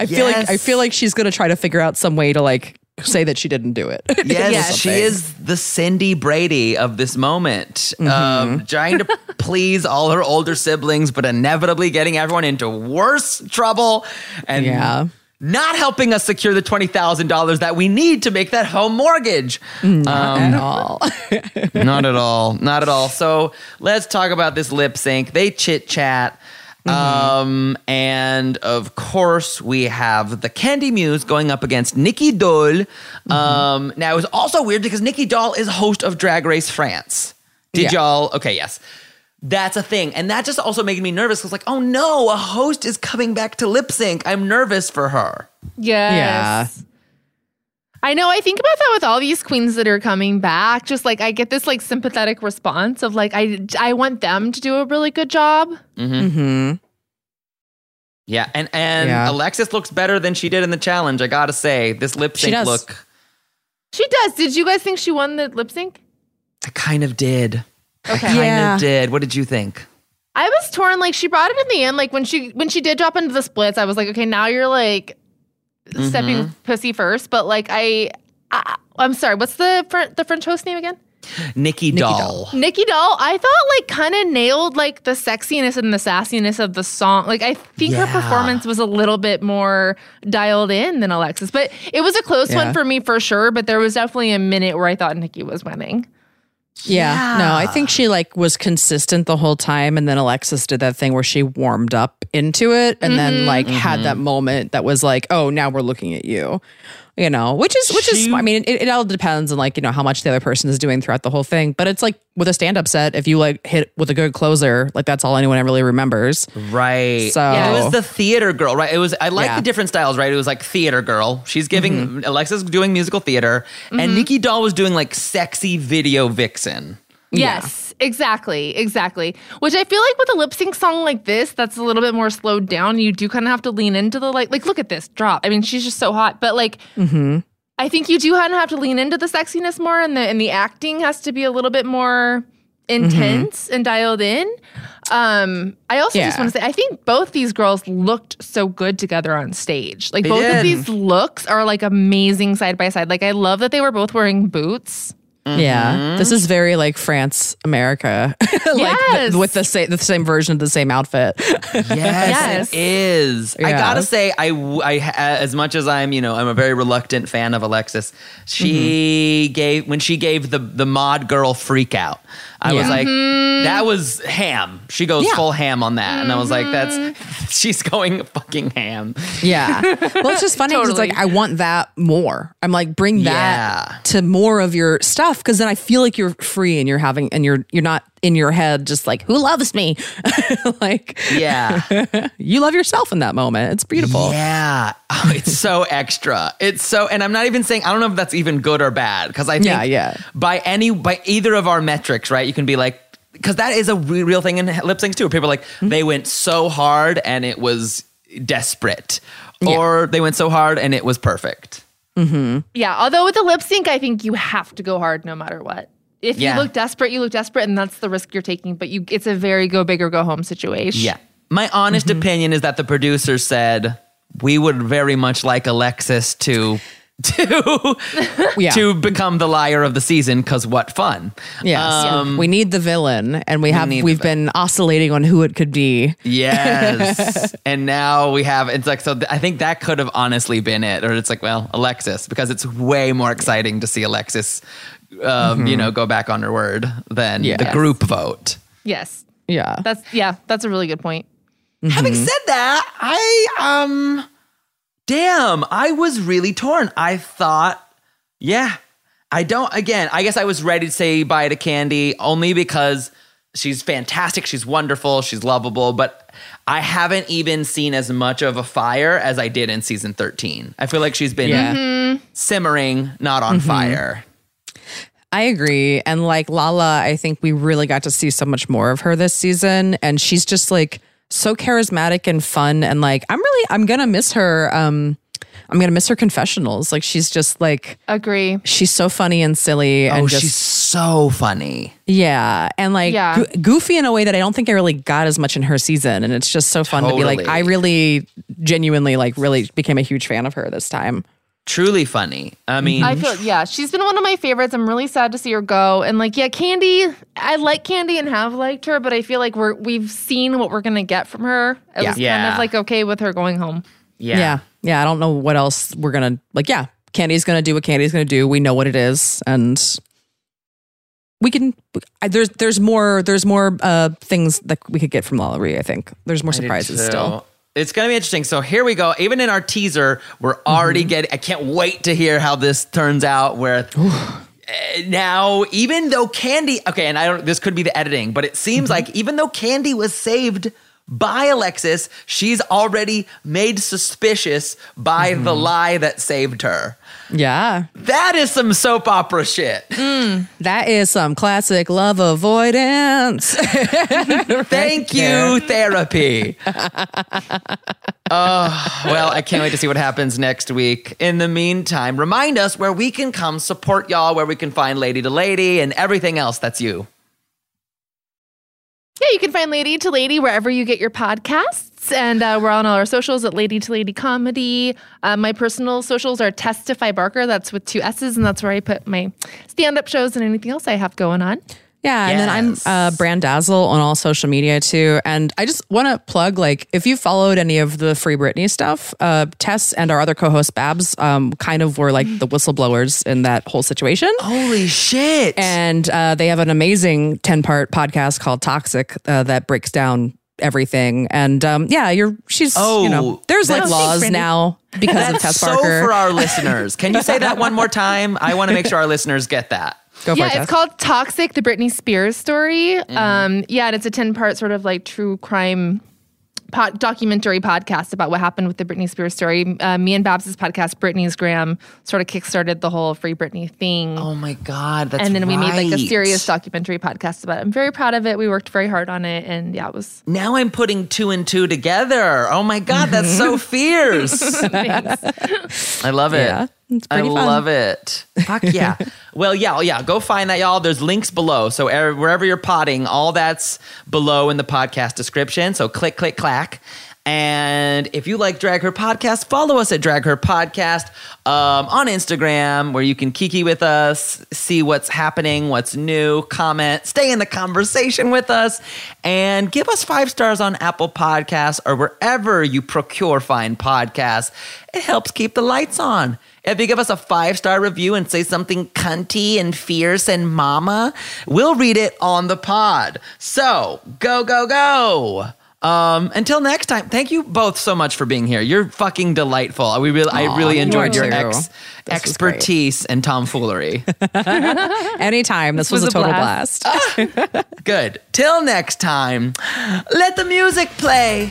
i feel like i feel like she's gonna try to figure out some way to like say that she didn't do it Yes, Yes. she is the Cindy Brady of this moment, Mm-hmm. um, trying to please all her older siblings, but inevitably getting everyone into worse trouble and Yeah. not helping us secure the twenty thousand dollars that we need to make that home mortgage. Not at all not at all, not at all. So let's talk about this lip sync. They chit chat. Um, and of course, we have the Kandy Muse going up against Nicky Doll. Um, now it was also weird because Nicky Doll is host of Drag Race France. Did Yeah. y'all? Okay, yes. That's a thing. And that just also made me nervous because, like, oh no, a host is coming back to lip sync. I'm nervous for her. Yes. I know. I think about that with all these queens that are coming back. Just like I get this like sympathetic response of like I I want them to do a really good job. hmm Yeah, and and Yeah. Alexis looks better than she did in the challenge. I gotta say, this lip She sync look. She does. Did you guys think she won the lip sync? I kind of did. Okay. I kind Yeah. of did. What did you think? I was torn. Like she brought it in the end. Like when she when she did drop into the splits, I was like, okay, now you're like stepping mm-hmm. pussy first. But like I, I I'm sorry. What's the Fr- the French host name again? Nicky, Doll. Nicky Doll. I thought like kind of nailed like the sexiness and the sassiness of the song. Like I think Yeah. her performance was a little bit more dialed in than Alexis, but it was a close Yeah. one for me for sure. But there was definitely a minute where I thought Nicky was winning. Yeah. No, I think she like was consistent the whole time and then Alexis did that thing where she warmed up into it and then like had that mm-hmm. moment that was like, "Oh, now we're looking at you." You know, which is which is She- I mean, it, it all depends on like, you know, how much the other person is doing throughout the whole thing, but it's like with a stand-up set, if you like hit with a good closer, like that's all anyone really remembers. Right. So- And it was the theater girl, right? It was I like Yeah. the different styles, right? It was like theater girl. She's giving mm-hmm. Alexa's doing musical theater, and mm-hmm. Nicky Doll was doing like sexy video vixen. Yes, exactly, exactly. Which I feel like with a lip sync song like this, that's a little bit more slowed down. You do kind of have to lean into the like, like look at this drop. I mean, she's just so hot, but like, I think you do kind of have to lean into the sexiness more, and the and the acting has to be a little bit more intense and dialed in. Um, I also just want to say, I think both these girls looked so good together on stage. Like They both did. of these looks are like amazing side by side. Like I love that they were both wearing boots. Yeah. This is mm-hmm. very like France America. like Yes. the, with the same the same version of the same outfit. Yes, Yes. it is. I gotta say, I, w- I ha- as much as I'm, you know, I'm a very reluctant fan of Alexis. She mm-hmm. gave when she gave the the mod girl freak out. I was Yeah. like, mm-hmm. that was ham. She goes Yeah. full ham on that, and I was like, that's she's going fucking ham. Yeah. Well, it's just funny because Totally. it's like I want that more. I'm like bring that Yeah. to more of your stuff because then I feel like you're free and you're having and you're you're not in your head just like who loves me. like Yeah. you love yourself in that moment. It's beautiful. Yeah. Oh, it's so extra. It's so, and I'm not even saying, I don't know if that's even good or bad. Cause I think Yeah, yeah. by any, by either of our metrics, right? You can be like, cause that is a re- real thing in lip syncs too. People are like, Mm-hmm. they went so hard and it was desperate. Or they went so hard and it was perfect. Yeah, although with the lip sync, I think you have to go hard no matter what. If Yeah. you look desperate, you look desperate, and that's the risk you're taking. But you, it's a very go big or go home situation. Yeah. My honest Mm-hmm. opinion is that the producer said, we would very much like Alexis to. To Yeah. to become the liar of the season because what fun Yes. Um, we need the villain and we have need the we've been oscillating on who it could be. Yes. and now we have, it's like, so th- I think that could have honestly been it. Or it's like, well, Alexis, because it's way more exciting to see Alexis, um, you know, go back on her word than the Yes. group vote. Yes. Yeah. That's yeah. That's a really good point. Having said that, I, um, damn, I was really torn. I thought, yeah, I don't, again, I guess I was ready to say bye to Kandy only because she's fantastic. She's wonderful. She's lovable. But I haven't even seen as much of a fire as I did in season 13. I feel like she's been Yeah. Mm-hmm. simmering, not on mm-hmm. fire. I agree. And like Lala, I think we really got to see so much more of her this season. And she's just like so charismatic and fun. And like, I'm really, I'm going to miss her. Um, I'm going to miss her confessionals. Like, she's just like, Agree. she's so funny and silly. and Oh, just, she's so funny. yeah. And like Yeah. goo- goofy in a way that I don't think I really got as much in her season. And it's just so fun to be like, I really genuinely like really became a huge fan of her this time. Truly funny. I mean, I feel yeah. She's been one of my favorites. I'm really sad to see her go. And like yeah, Kandy. I like Kandy and have liked her, but I feel like we're we've seen what we're gonna get from her. I Yeah. was kind of like okay with her going home. yeah. yeah. Yeah. I don't know what else we're going to like. Yeah. Kandy's going to do what Kandy's going to do. We know what it is. And we can, I, there's, there's more, there's more uh, things that we could get from LaLa Ri, I think. There's more I surprises still. It's gonna be interesting. So here we go. Even in our teaser, we're already Mm-hmm. getting. I can't wait to hear how this turns out. Where uh, now, even though Kandy, okay, and I don't. This could be the editing, but it seems Mm-hmm. like even though Kandy was saved by Alexis, she's already made suspicious by the Mm-hmm. lie that saved her. Yeah. That is some soap opera shit. That is some classic love avoidance. Thank you, therapy. oh, well, I can't wait to see what happens next week. In the meantime, remind us where we can come support y'all, where we can find Lady to Lady and everything else that's you. Yeah, you can find Lady to Lady wherever you get your podcasts. And uh, we're on all our socials at Lady to Lady Comedy. Uh, my personal socials are Testify Barker. That's with two S's, and that's where I put my stand up shows and anything else I have going on. Yeah, and then I'm uh, Brand Dazzle on all social media too. And I just want to plug like if you followed any of the Free Britney stuff, uh, Tess and our other co-host Babs um, kind of were like the whistleblowers in that whole situation. Holy shit. And uh, they have an amazing 10 part podcast called Toxic uh, that breaks down everything. And um, yeah, you're, she's, you Oh, know, there's like laws Brandie. now because of Tess so for our listeners. Can you say that one more time? I want to make sure our listeners get that. Go for yeah, it, Tess. it's called Toxic, the Britney Spears story. Mm-hmm. Um, yeah, and it's a 10 part sort of like true crime pod, documentary podcast about what happened with the Britney Spears story. Uh, me and Babs' podcast, Britney's Gram, sort of kickstarted the whole Free Britney thing. Oh my God. That's and then we made like a serious documentary podcast about it. I'm very proud of it. We worked very hard on it. And yeah, it was Now I'm putting two and two together. Oh my God, that's so fierce. I love it. Yeah, it's I pretty fun. love it. Fuck yeah. well, yeah, oh, yeah. Go find that, y'all. There's links below. So er- wherever you're potting, all that's below in the podcast description. So click, click, clack. And if you like Drag Her Podcast, follow us at Drag Her Podcast um, on Instagram, where you can kiki with us, see what's happening, what's new, comment, stay in the conversation with us, and give us five stars on Apple Podcasts or wherever you procure fine podcasts. It helps keep the lights on. If you give us a five star review and say something cunty and fierce and mama, we'll read it on the pod. So go, go, go. Um, until next time, thank you both so much for being here. You're fucking delightful. We really, I really enjoyed are your ex, This expertise and tomfoolery. Anytime. This, was, was a total blast. blast. Good. Till next time, let the music play.